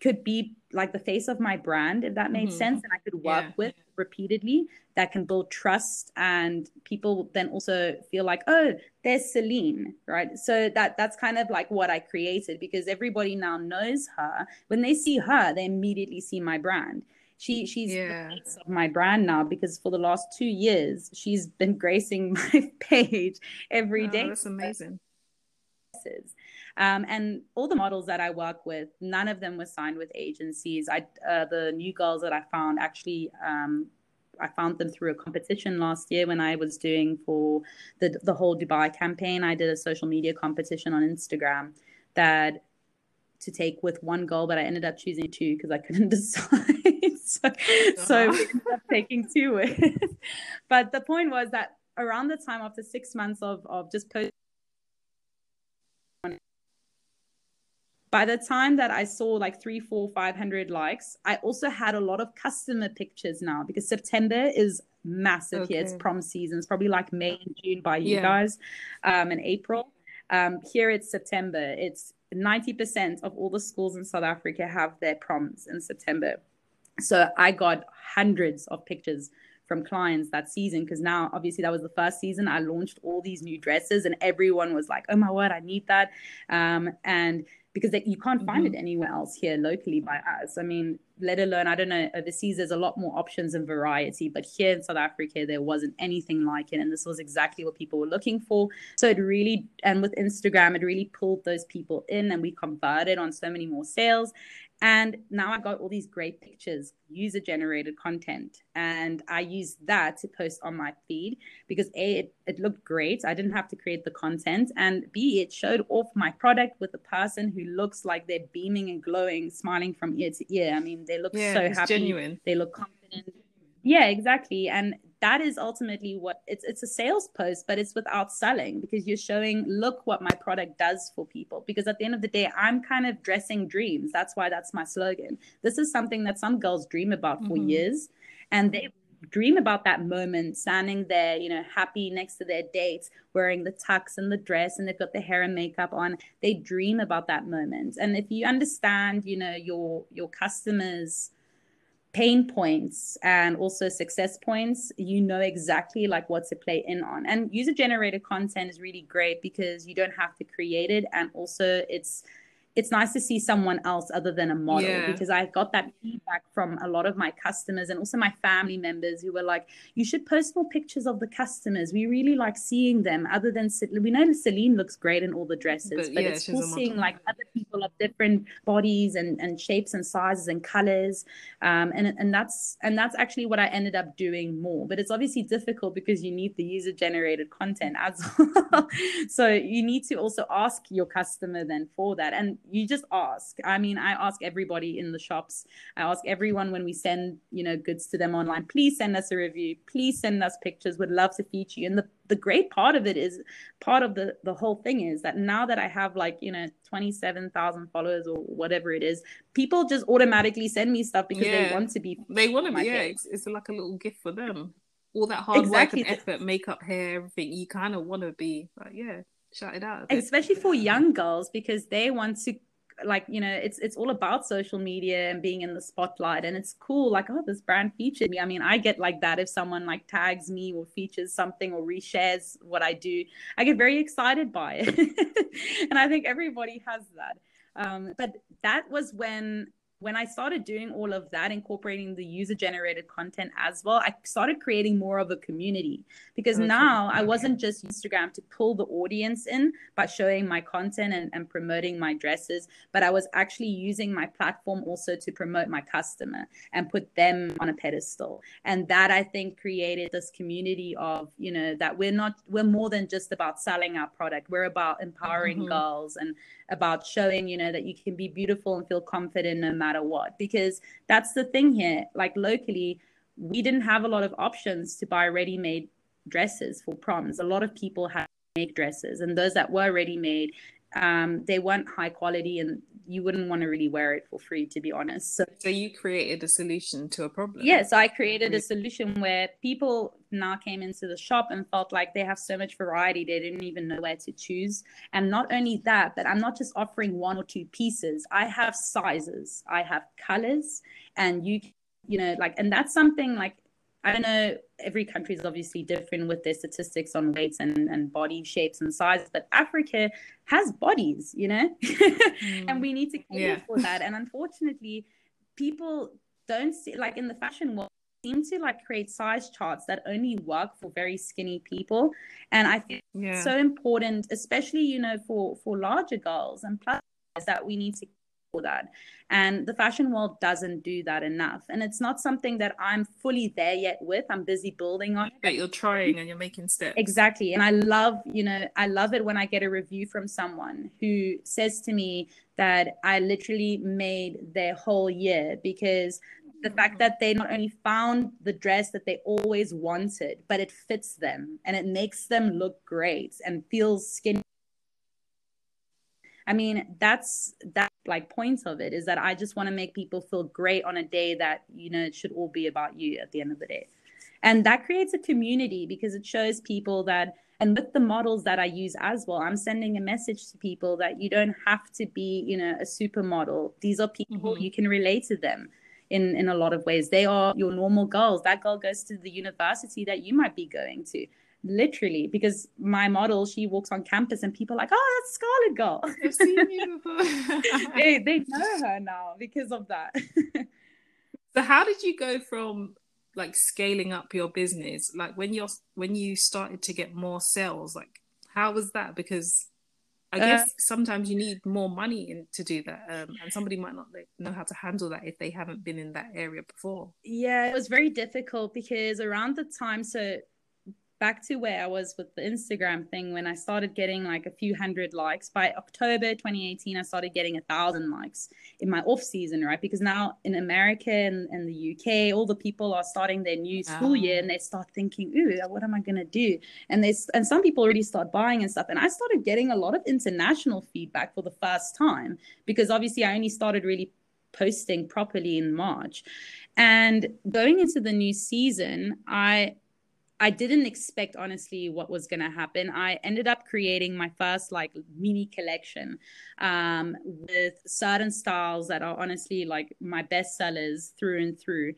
could be like the face of my brand, if that made mm-hmm. sense, and I could work yeah. with repeatedly that can build trust and people then also feel like oh there's celine right so that that's kind of like what i created because everybody now knows her when they see her they immediately see my brand she she's yeah. the face of my brand now because for the last two years she's been gracing my page every oh, day. That's amazing. Um, and all the models that I work with, none of them were signed with agencies. I uh, the new girls that I found actually. Um, I found them through a competition last year when I was doing for the the whole Dubai campaign. I did a social media competition on Instagram that to take with one girl, but I ended up choosing two because I couldn't decide. so, uh-huh. so we ended up taking two with. but the point was that around the time after six months of of just posting by the time that I saw like three, four, five hundred likes, I also had a lot of customer pictures now because September is massive okay. here. It's prom season. It's probably like May and June by you yeah. guys, um, and April. Um, here it's September. It's 90% of all the schools in South Africa have their proms in September. So I got hundreds of pictures from clients that season because now obviously that was the first season i launched all these new dresses and everyone was like oh my word i need that um, and because they, you can't find mm-hmm. it anywhere else here locally by us. I mean, let alone, I don't know, overseas, there's a lot more options and variety, but here in South Africa, there wasn't anything like it. And this was exactly what people were looking for. So it really, and with Instagram, it really pulled those people in and we converted on so many more sales. And now I got all these great pictures, user generated content. And I used that to post on my feed because A, it, it, looked great. I didn't have to create the content. And B, it showed off my product with a person who looks like they're beaming and glowing, smiling from ear to ear. I mean, they look yeah, so happy. Genuine. They look confident. Yeah, exactly. And that is ultimately what it's it's a sales post but it's without selling because you're showing look what my product does for people because at the end of the day i'm kind of dressing dreams that's why that's my slogan this is something that some girls dream about for mm-hmm. years and they dream about that moment standing there you know happy next to their dates wearing the tux and the dress and they've got the hair and makeup on. They dream about that moment. And if you understand you know your your customers pain points and also success points you know exactly like what to play in on. And user generated content is really great because you don't have to create it. And also it's it's nice to see someone else other than a model Yeah. because I got that feedback from a lot of my customers and also my family members who were like, "You should post more pictures of the customers. We really like seeing them." Other than we know Celine looks great in all the dresses, But, but, yeah, it's cool seeing like other people of different bodies and and shapes and sizes and colors. Um, and and that's and that's actually what I ended up doing more. But it's obviously difficult because you need the user generated content as well. so you need to also ask your customer then for that, and you just ask. I mean, I ask everybody in the shops. I ask everyone when we send you know goods to them online. Please send us a review. Please send us pictures. Would love to feature you. And the the great part of it is part of the the whole thing is that now that I have like you know twenty seven thousand followers or whatever it is, people just automatically send me stuff because they want to be. They want to be, yeah, it's, it's like a little gift for them. All that hard Exactly. work and effort, makeup, hair, everything, you kind of want to be like, yeah, shout it out. especially for young girls because they want to like you know it's it's all about social media and being in the spotlight and it's cool like oh this brand featured me. I mean i get like that if someone like tags me or features something or reshares what i do. I get very excited by it. And i think everybody has that. Um, but that was when when I started doing all of that, incorporating the user generated content as well, I started creating more of a community because Okay. now I wasn't just Instagram to pull the audience in by showing my content and, and promoting my dresses, but I was actually using my platform also to promote my customer and put them on a pedestal. And that I think created this community of, you know, that we're not, we're more than just about selling our product. We're about empowering Mhm. girls and about showing, you know, that you can be beautiful and feel confident no matter what. Because that's the thing here. Like locally, we didn't have a lot of options to buy ready made dresses for proms. A lot of people had make dresses, and those that were ready made, um, they weren't high quality and you wouldn't want to really wear it for free, to be honest. So So you created a solution to a problem. yeah, so I created a solution where people now came into the shop and felt like they have so much variety, they didn't even know where to choose. And not only that, but I'm not just offering one or two pieces. I have sizes, I have colors, and you, you know, like, and that's something like I don't know. Every country is obviously different with their statistics on weights and, and body shapes and sizes, but Africa has bodies, you know, and mm. we need to cater Yeah. for that. And unfortunately, people don't see like in the fashion world seem to like create size charts that only work for very skinny people and i think Yeah. it's so important especially you know for for larger girls and plus that we need to for that and the fashion world doesn't do that enough and it's not something that i'm fully there yet with i'm busy building on it that you're trying and you're making steps. Exactly. And I love, you know, I love it when I get a review from someone who says to me that I literally made their whole year because the fact that they not only found the dress that they always wanted, but it fits them and it makes them look great and feels skinny. I mean, that's that like point of it is that I just want to make people feel great on a day that, you know, it should all be about you at the end of the day. And that creates a community because it shows people that and with the models that i use as well i'm sending a message to people that you don't have to be you know a supermodel. These are people Mhm. you can relate to them in in a lot of ways. They are your normal girls. That girl goes to the university that you might be going to literally because my model she walks on campus and people are like oh that's Scarlett girl. I've seen you before. they, they know her now because of that. So how did you go from like scaling up your business? Like when you're when you started to get more sales like how was that? Because i Uh, guess sometimes you need more money in, to do that um, and somebody might not like, know how to handle that if they haven't been in that area before. Yeah, it was very difficult because around the time, so back to where I was with the Instagram thing, when I started getting like a few hundred likes by October 2018, I started getting a thousand likes in my off season, right? Because now in America and, and the UK, all the people are starting their new school Ah. year and they start thinking, ooh, what am I going to do? And they and some people already start buying and stuff. And I started getting a lot of international feedback for the first time because obviously I only started really posting properly in March. And going into the new season, I I didn't expect honestly what was going to happen. I ended up creating my first like mini collection um, with certain styles that are honestly like my best sellers through and through.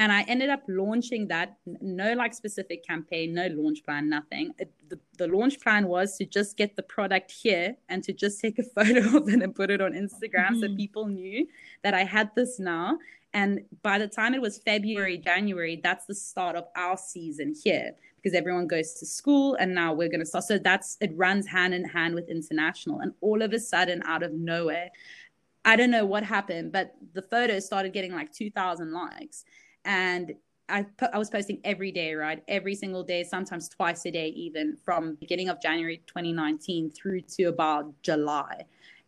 And I ended up launching that. No like specific campaign, no launch plan, nothing. It, the, the launch plan was to just get the product here and to just take a photo of it and put it on Instagram mm-hmm. so people knew that I had this now. And by the time it was February, January, that's the start of our season here because everyone goes to school and now we're going to start. So that's it runs hand in hand with international. And all of a sudden, out of nowhere, I don't know what happened, but the photos started getting like 2,000 likes and I put, I was posting every day, right? Every single day, sometimes twice a day, even from beginning of January 2019 through to about July.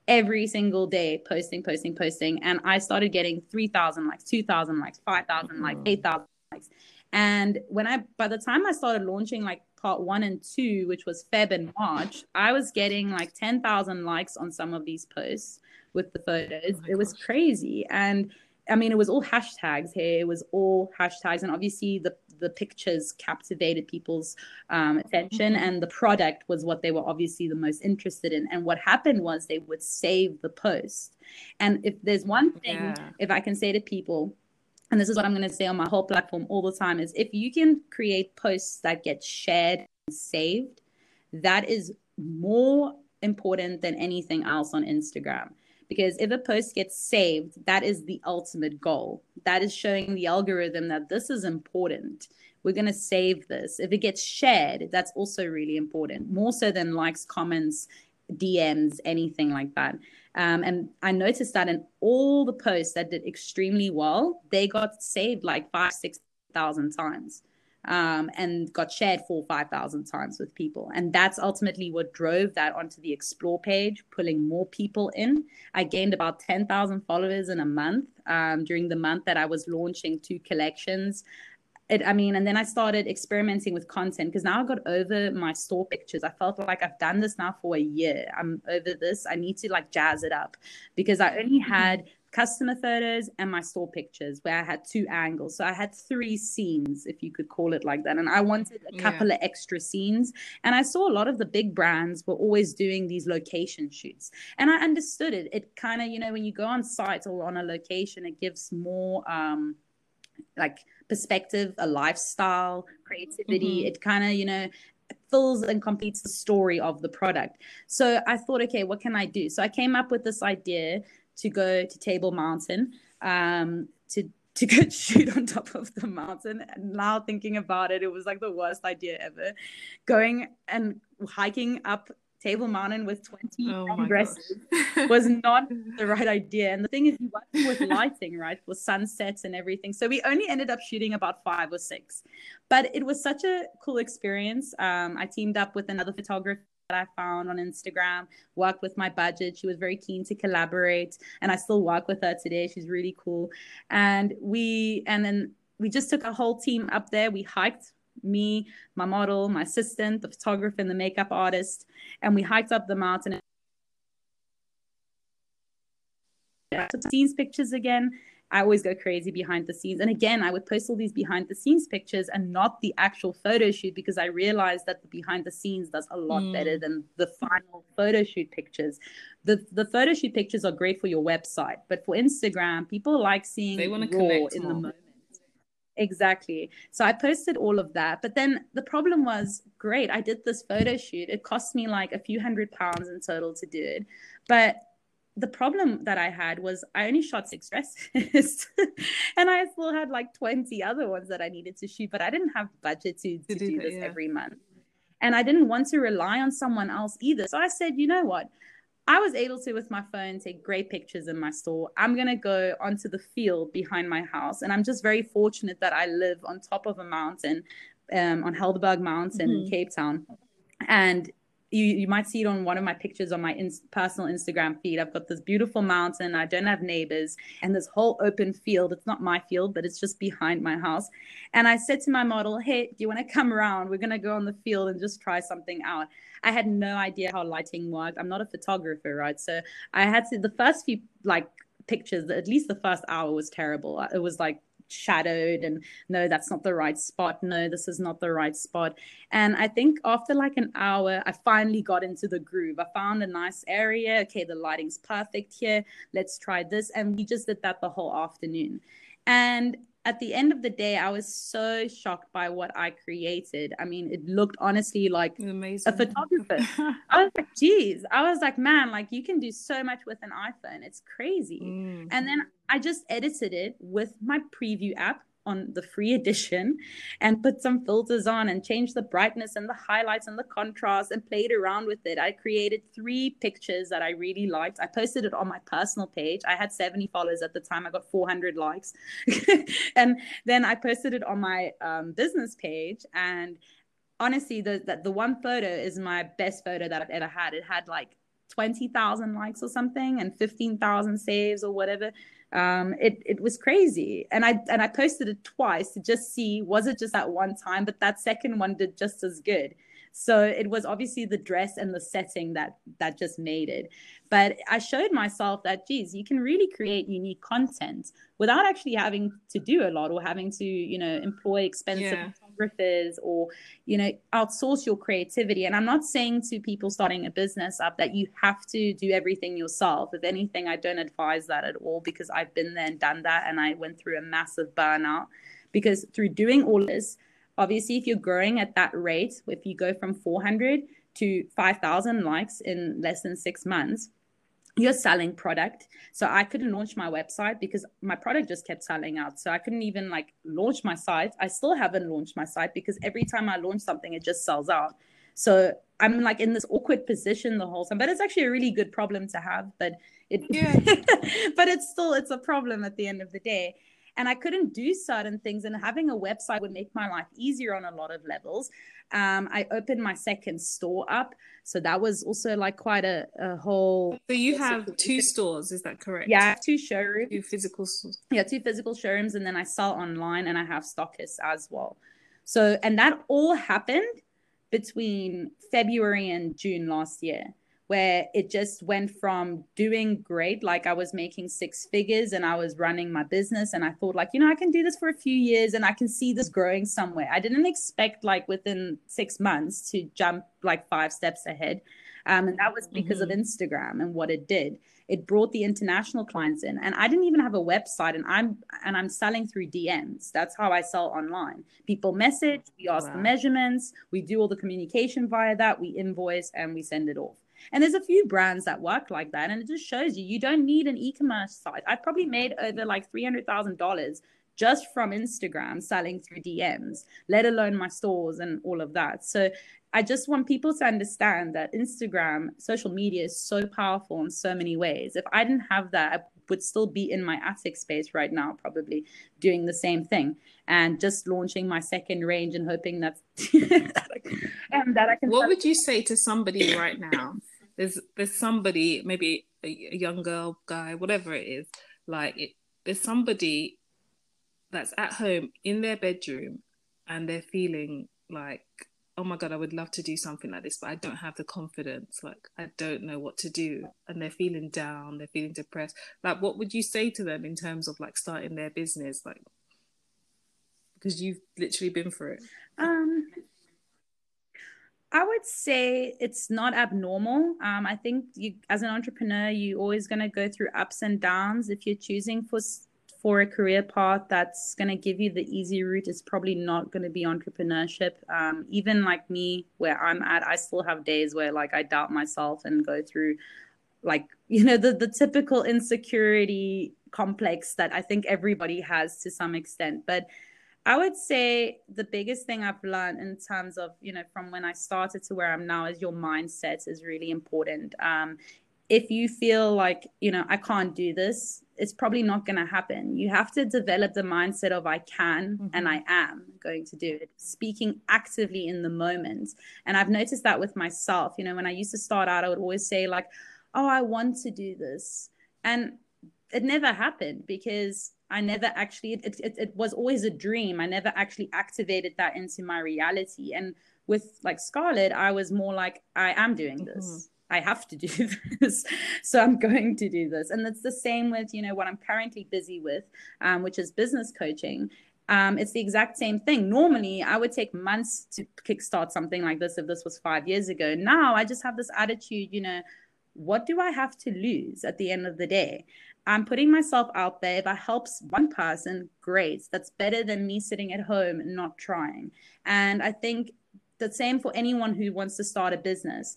Every single day, posting, posting, posting, and I started getting 3,000 likes, 2,000 likes, 5,000 likes, mm. 8,000 likes. And when I, by the time I started launching like part one and two, which was Feb and March, I was getting like 10,000 likes on some of these posts with the photos. Oh it was crazy. And I mean, it was all hashtags here. It was all hashtags, and obviously the the pictures captivated people's um, attention, mm-hmm. and the product was what they were obviously the most interested in. And what happened was they would save the post. And if there's one thing, yeah. if I can say to people, and this is what I'm going to say on my whole platform all the time, is if you can create posts that get shared and saved, that is more important than anything else on Instagram because if a post gets saved, that is the ultimate goal. That is showing the algorithm that this is important. We're going to save this. If it gets shared, that's also really important, more so than likes, comments, DMs, anything like that. Um, and I noticed that in all the posts that did extremely well, they got saved like five, six thousand times um, and got shared four, 5,000 times with people. And that's ultimately what drove that onto the Explore page, pulling more people in. I gained about 10,000 followers in a month um, during the month that I was launching two collections. It, I mean, and then I started experimenting with content because now I got over my store pictures. I felt like I've done this now for a year. I'm over this. I need to like jazz it up because I only mm-hmm. had customer photos and my store pictures where I had two angles. So I had three scenes, if you could call it like that. And I wanted a couple yeah. of extra scenes. And I saw a lot of the big brands were always doing these location shoots. And I understood it. It kind of, you know, when you go on site or on a location, it gives more um like perspective, a lifestyle, creativity. Mm-hmm. It kind of, you know, fills and completes the story of the product. So I thought, okay, what can I do? So I came up with this idea to go to Table Mountain um, to to go shoot on top of the mountain. And now thinking about it, it was like the worst idea ever. Going and hiking up Table Mountain with 20 oh dresses was not the right idea. And the thing is, you working with lighting, right, With sunsets and everything. So we only ended up shooting about five or six, but it was such a cool experience. Um, I teamed up with another photographer I found on Instagram, worked with my budget. She was very keen to collaborate, and I still work with her today. She's really cool. And we, and then we just took a whole team up there. We hiked me, my model, my assistant, the photographer, and the makeup artist, and we hiked up the mountain. Scenes pictures again I always go crazy behind the scenes. And again, I would post all these behind the scenes pictures and not the actual photo shoot because I realized that the behind the scenes does a lot mm. better than the final photo shoot pictures. The the photo shoot pictures are great for your website, but for Instagram, people like seeing they want to connect in more. the moment. Exactly. So I posted all of that. But then the problem was great. I did this photo shoot. It cost me like a few hundred pounds in total to do it. But the problem that I had was I only shot six dresses and I still had like 20 other ones that I needed to shoot, but I didn't have budget to, to, to do, do this yeah. every month. And I didn't want to rely on someone else either. So I said, you know what? I was able to, with my phone, take great pictures in my store. I'm going to go onto the field behind my house. And I'm just very fortunate that I live on top of a mountain um, on Helderberg Mountain mm-hmm. in Cape Town. And you, you might see it on one of my pictures on my in, personal Instagram feed. I've got this beautiful mountain. I don't have neighbors and this whole open field. It's not my field, but it's just behind my house. And I said to my model, Hey, do you want to come around? We're going to go on the field and just try something out. I had no idea how lighting worked. I'm not a photographer, right? So I had to, the first few like pictures, at least the first hour was terrible. It was like shadowed and no that's not the right spot no this is not the right spot and i think after like an hour i finally got into the groove i found a nice area okay the lighting's perfect here let's try this and we just did that the whole afternoon and at the end of the day, I was so shocked by what I created. I mean, it looked honestly like Amazing. a photographer. I was like, geez, I was like, man, like you can do so much with an iPhone. It's crazy. Mm. And then I just edited it with my preview app on the free edition and put some filters on and changed the brightness and the highlights and the contrast and played around with it. I created three pictures that I really liked. I posted it on my personal page. I had 70 followers at the time. I got 400 likes. and then I posted it on my um, business page and honestly the, the the one photo is my best photo that I've ever had. It had like 20,000 likes or something and 15,000 saves or whatever um, it it was crazy. And i and i posted it twice to just see was it just that one time? But that second one did just as good. So it was obviously the dress and the setting that that just made it. But i showed myself that geez you can really create unique content without actually having to do a lot or having to you know employ expensive yeah or you know outsource your creativity. And i'm not saying to people starting a business up that you have to do everything yourself. If anything i don't advise that at all because i've been there and done that and i went through a massive burnout. Because through doing all this obviously if you're growing at that rate if you go from 400 to 5000 likes in less than 6 months you're selling product. So i couldn't launch my website because my product just kept selling out. So i couldn't even like launch my site. I still haven't launched my site because every time i launch something it just sells out. So i'm like in this awkward position the whole time but it's actually a really good problem to have but it yeah. but it's still it's a problem at the end of the day and I couldn't do certain things. And having a website would make my life easier on a lot of levels. Um, I opened my second store up, so that was also like quite a, a whole. So you have two stores, is that correct? Yeah, two showrooms, two physical stores. Yeah, two physical showrooms, and then I sell online, and I have stockists as well. So, and that all happened between February and June last year where it just went from doing great like i was making six figures and i was running my business and i thought like you know i can do this for a few years and i can see this growing somewhere. I didn't expect like within six months to jump like five steps ahead. Um, and that was because mm-hmm. of instagram and what it did. It brought the international clients in and i didn't even have a website and i'm and i'm selling through dms that's how i sell online. People message we ask wow. the measurements we do all the communication via that we invoice and we send it off and there's a few brands that work like that. And it just shows you, you don't need an e commerce site. I've probably made over like $300,000 just from Instagram selling through DMs, let alone my stores and all of that. So I just want people to understand that Instagram, social media is so powerful in so many ways. If I didn't have that, I would still be in my attic space right now, probably doing the same thing and just launching my second range and hoping that, that, I, um, that I can. What would you say to somebody right now there's there's somebody maybe a, a young girl guy whatever it is like it, there's somebody that's at home in their bedroom and they're feeling like oh my god i would love to do something like this but i don't have the confidence. Like i don't know what to do. And they're feeling down they're feeling depressed. Like what would you say to them in terms of like starting their business? Like because you've literally been through it. Um I would say it's not abnormal. Um, I think you, as an entrepreneur, you're always going to go through ups and downs. If you're choosing for for a career path that's going to give you the easy route, it's probably not going to be entrepreneurship. Um, even like me, where I'm at, I still have days where like I doubt myself and go through, like you know, the the typical insecurity complex that I think everybody has to some extent, but I would say the biggest thing I've learned in terms of, you know, from when I started to where I'm now is your mindset is really important. Um, if you feel like, you know, I can't do this, it's probably not going to happen. You have to develop the mindset of I can mm-hmm. and I am going to do it, speaking actively in the moment. And I've noticed that with myself. You know, when I used to start out, I would always say, like, oh, I want to do this. And it never happened because I never actually, it, it, it was always a dream. I never actually activated that into my reality. And with like Scarlett, I was more like, I am doing this. Mm-hmm. I have to do this. so I'm going to do this. And it's the same with, you know, what I'm currently busy with, um, which is business coaching. Um, it's the exact same thing. Normally, I would take months to kickstart something like this if this was five years ago. Now, I just have this attitude, you know, what do I have to lose at the end of the day? I'm putting myself out there. If it helps one person, great. That's better than me sitting at home and not trying. And I think the same for anyone who wants to start a business.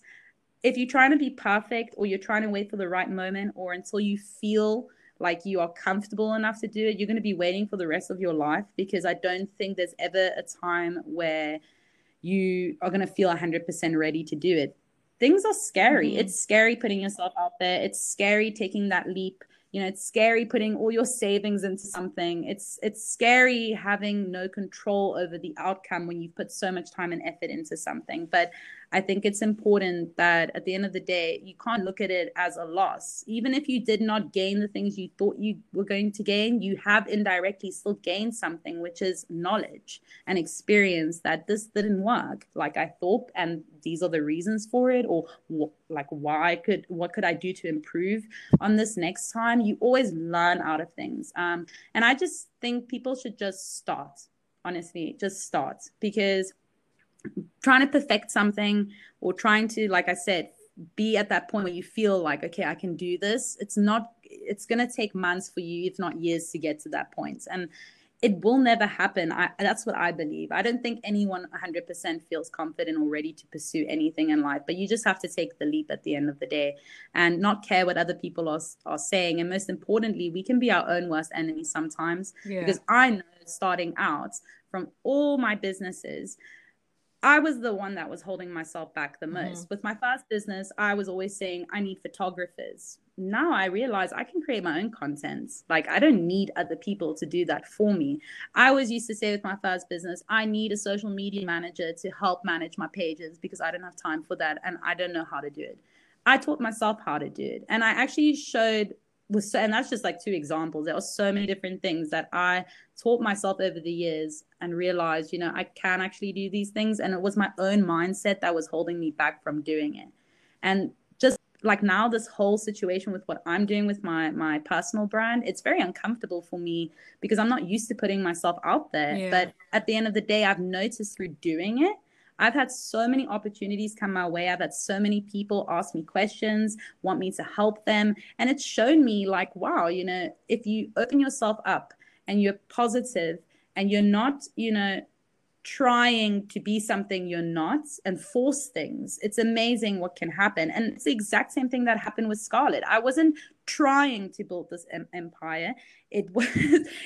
If you're trying to be perfect or you're trying to wait for the right moment or until you feel like you are comfortable enough to do it, you're going to be waiting for the rest of your life because I don't think there's ever a time where you are going to feel 100% ready to do it. Things are scary. Mm-hmm. It's scary putting yourself out there. It's scary taking that leap you know it's scary putting all your savings into something. It's it's scary having no control over the outcome when you've put so much time and effort into something. But I think it's important that at the end of the day, you can't look at it as a loss. Even if you did not gain the things you thought you were going to gain, you have indirectly still gained something, which is knowledge and experience that this didn't work like I thought, and these are the reasons for it, or like why could what could I do to improve on this next time? You always learn out of things, um, and I just think people should just start. Honestly, just start because trying to perfect something or trying to like i said be at that point where you feel like okay i can do this it's not it's going to take months for you if not years to get to that point. And it will never happen. I, that's what i believe. I don't think anyone 100% feels confident or ready to pursue anything in life but you just have to take the leap at the end of the day and not care what other people are, are saying. And most importantly we can be our own worst enemy sometimes yeah. because i know starting out from all my businesses I was the one that was holding myself back the most. Mm-hmm. With my first business, I was always saying, I need photographers. Now I realize I can create my own content. Like, I don't need other people to do that for me. I always used to say with my first business, I need a social media manager to help manage my pages because I don't have time for that and I don't know how to do it. I taught myself how to do it. And I actually showed was so, and that's just like two examples. There are so many different things that I taught myself over the years and realized, you know, I can actually do these things. And it was my own mindset that was holding me back from doing it. And just like now, this whole situation with what I'm doing with my my personal brand, it's very uncomfortable for me because I'm not used to putting myself out there. Yeah. But at the end of the day, I've noticed through doing it I've had so many opportunities come my way. I've had so many people ask me questions, want me to help them. And it's shown me, like, wow, you know, if you open yourself up and you're positive and you're not, you know, trying to be something you're not and force things, it's amazing what can happen. And it's the exact same thing that happened with Scarlett. I wasn't trying to build this em- empire. It was,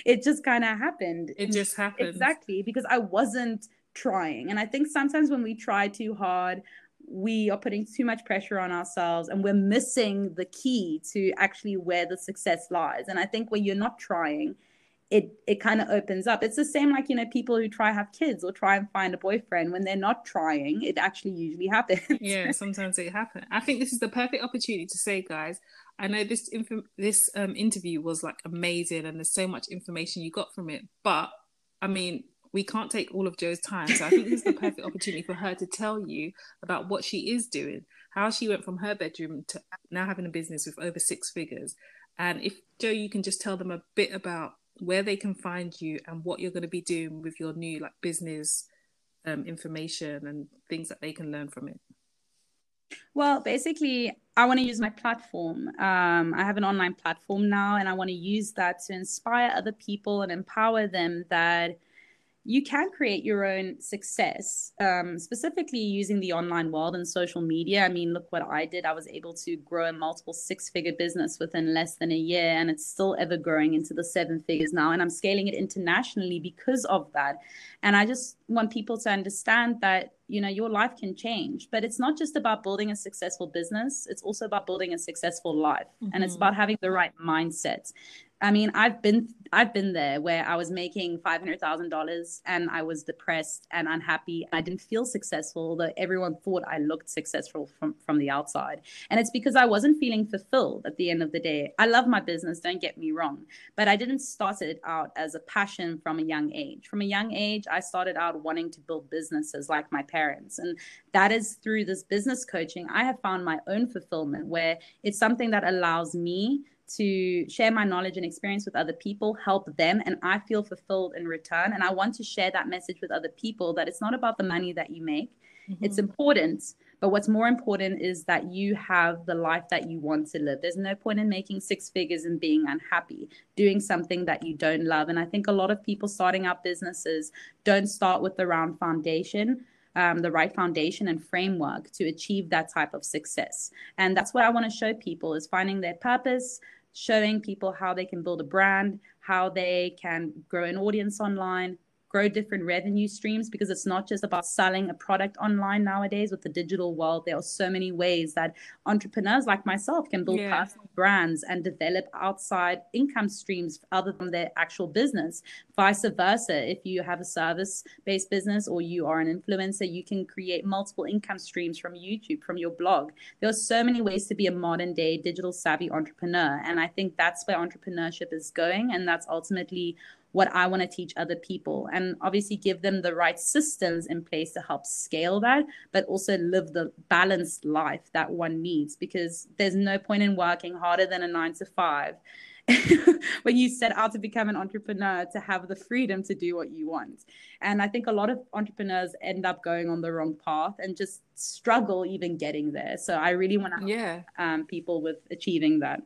it just kind of happened. It just happened. Exactly. Because I wasn't trying. And I think sometimes when we try too hard, we are putting too much pressure on ourselves and we're missing the key to actually where the success lies. And I think when you're not trying, it it kind of opens up. It's the same like you know people who try have kids or try and find a boyfriend when they're not trying, it actually usually happens. Yeah, sometimes it happens. I think this is the perfect opportunity to say, guys. I know this inf- this um, interview was like amazing, and there's so much information you got from it. But I mean, we can't take all of Jo's time. So I think this is the perfect opportunity for her to tell you about what she is doing, how she went from her bedroom to now having a business with over six figures. And if Jo, you can just tell them a bit about where they can find you and what you're going to be doing with your new like business um, information and things that they can learn from it. Well, basically, I want to use my platform. Um, I have an online platform now, and I want to use that to inspire other people and empower them that you can create your own success, um, specifically using the online world and social media. I mean, look what I did. I was able to grow a multiple six figure business within less than a year, and it's still ever growing into the seven figures now. And I'm scaling it internationally because of that. And I just want people to understand that you know your life can change but it's not just about building a successful business it's also about building a successful life mm-hmm. and it's mm-hmm. about having the right mindset I mean, I've been I've been there where I was making five hundred thousand dollars and I was depressed and unhappy. I didn't feel successful, although everyone thought I looked successful from from the outside. And it's because I wasn't feeling fulfilled at the end of the day. I love my business, don't get me wrong, but I didn't start it out as a passion from a young age. From a young age, I started out wanting to build businesses like my parents, and that is through this business coaching. I have found my own fulfillment where it's something that allows me to share my knowledge and experience with other people, help them, and I feel fulfilled in return. And I want to share that message with other people that it's not about the money that you make. Mm-hmm. It's important, But what's more important is that you have the life that you want to live. There's no point in making six figures and being unhappy, doing something that you don't love. And I think a lot of people starting up businesses don't start with the round foundation. Um, the right foundation and framework to achieve that type of success. And that's what I want to show people is finding their purpose, showing people how they can build a brand, how they can grow an audience online, grow different revenue streams because it's not just about selling a product online nowadays with the digital world. There are so many ways that entrepreneurs like myself can build yeah. personal brands and develop outside income streams other than their actual business. Vice versa, if you have a service based business or you are an influencer, you can create multiple income streams from YouTube, from your blog. There are so many ways to be a modern day digital savvy entrepreneur. And I think that's where entrepreneurship is going. And that's ultimately what I want to teach other people and obviously give them the right systems in place to help scale that, but also live the balanced life that one needs because there's no point in working harder than a nine to five when you set out to become an entrepreneur to have the freedom to do what you want. And I think a lot of entrepreneurs end up going on the wrong path and just struggle even getting there. So I really want to help yeah. um, people with achieving that.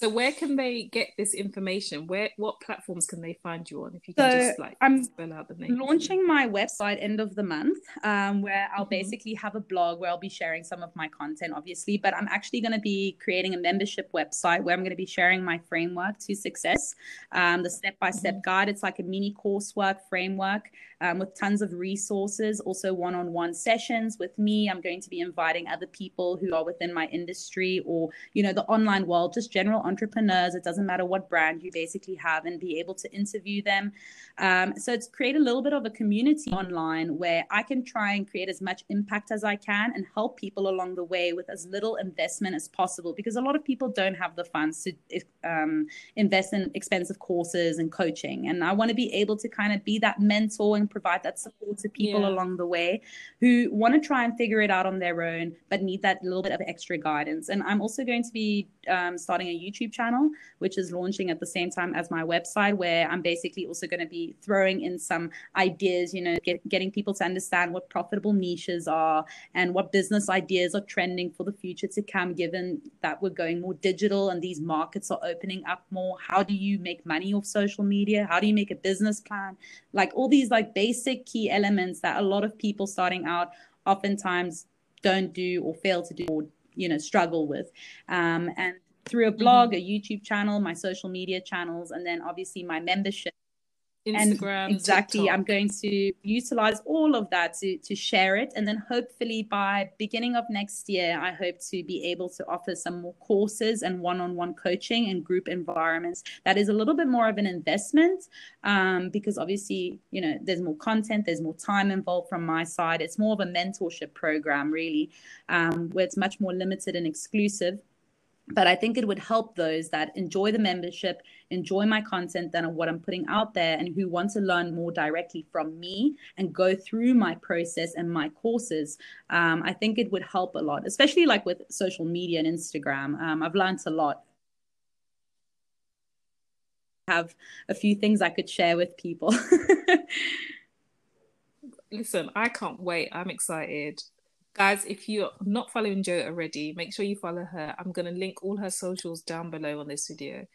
So where can they get this information? Where what platforms can they find you on? If you can so just like I'm spell out the name. Launching my website end of the month, um, where I'll mm-hmm. basically have a blog where I'll be sharing some of my content, obviously. But I'm actually going to be creating a membership website where I'm going to be sharing my framework to success, um, the step by step guide. It's like a mini coursework framework um, with tons of resources, also one on one sessions with me. I'm going to be inviting other people who are within my industry or, you know, the online world, just general entrepreneurs. It doesn't matter what brand you basically have and be able to interview them. Um, so it's create a little bit of a community online where I can try and create as much impact as I can and help people along the way with as little investment as possible because a lot of people don't have the funds to um, invest in expensive courses and coaching. And I want to be able to kind of be that mentor and provide that support to people yeah. along the way who want to try and figure it out on their own, but need that little bit of extra guidance. And I'm also going to be um, starting a YouTube channel, which is launching at the same time as my website, where I'm basically also going to be throwing in some ideas, you know, get, getting people to understand what profitable niches are and what business ideas are trending for the future to come, given that we're going more digital and these markets are opening up more. How do you make money off social media? How do you make a business plan? Like all these like basic key elements that a lot of people starting out oftentimes don't do or fail to do or you know struggle with um, and through a blog, mm-hmm. a YouTube channel, my social media channels, and then obviously my membership. Instagram, and exactly. TikTok. I'm going to utilize all of that to to share it, and then hopefully by beginning of next year, I hope to be able to offer some more courses and one-on-one coaching and group environments. That is a little bit more of an investment, um, because obviously, you know, there's more content, there's more time involved from my side. It's more of a mentorship program, really, um, where it's much more limited and exclusive but I think it would help those that enjoy the membership, enjoy my content, than what I'm putting out there, and who want to learn more directly from me and go through my process and my courses. Um, I think it would help a lot, especially like with social media and Instagram. Um, I've learned a lot. Have a few things I could share with people. Listen, I can't wait. I'm excited guys if you're not following jo already make sure you follow her. I'm going to link all her socials down below on this video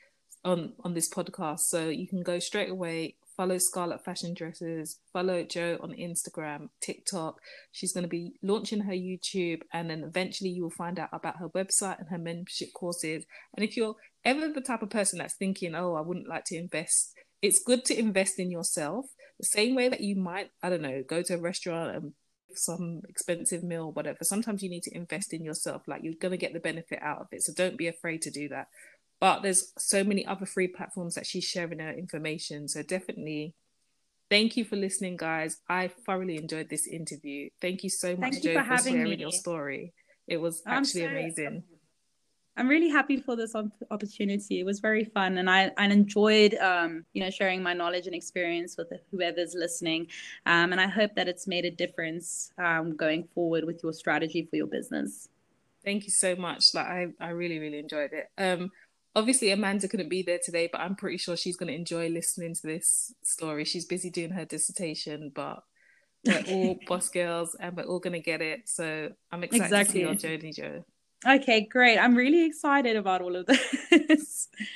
on on this podcast. So you can go straight away follow Scarlett fashion dresses follow jo on instagram tiktok. She's going to be launching her youtube and then eventually you will find out about her website and her membership courses. And if you're ever the type of person that's thinking oh i wouldn't like to invest it's good to invest in yourself the same way that you might i don't know go to a restaurant and some expensive meal, whatever. Sometimes you need to invest in yourself. Like you're gonna get the benefit out of it. So don't be afraid to do that. But there's so many other free platforms that she's sharing her information. So definitely thank you for listening, guys. I thoroughly enjoyed this interview. Thank you so much, Jo, for, for sharing me. your story. It was actually amazing. I'm really happy for this opportunity. It was very fun, and I, I enjoyed, um, you know, sharing my knowledge and experience with whoever's listening. Um, and I hope that it's made a difference um, going forward with your strategy for your business. Thank you so much. Like I, I really, really enjoyed it. Um, obviously Amanda couldn't be there today, but I'm pretty sure she's going to enjoy listening to this story. She's busy doing her dissertation, but we're all boss girls and we're all gonna get it. So I'm excited exactly. to see your journey, Jo. Okay, great. I'm really excited about all of this.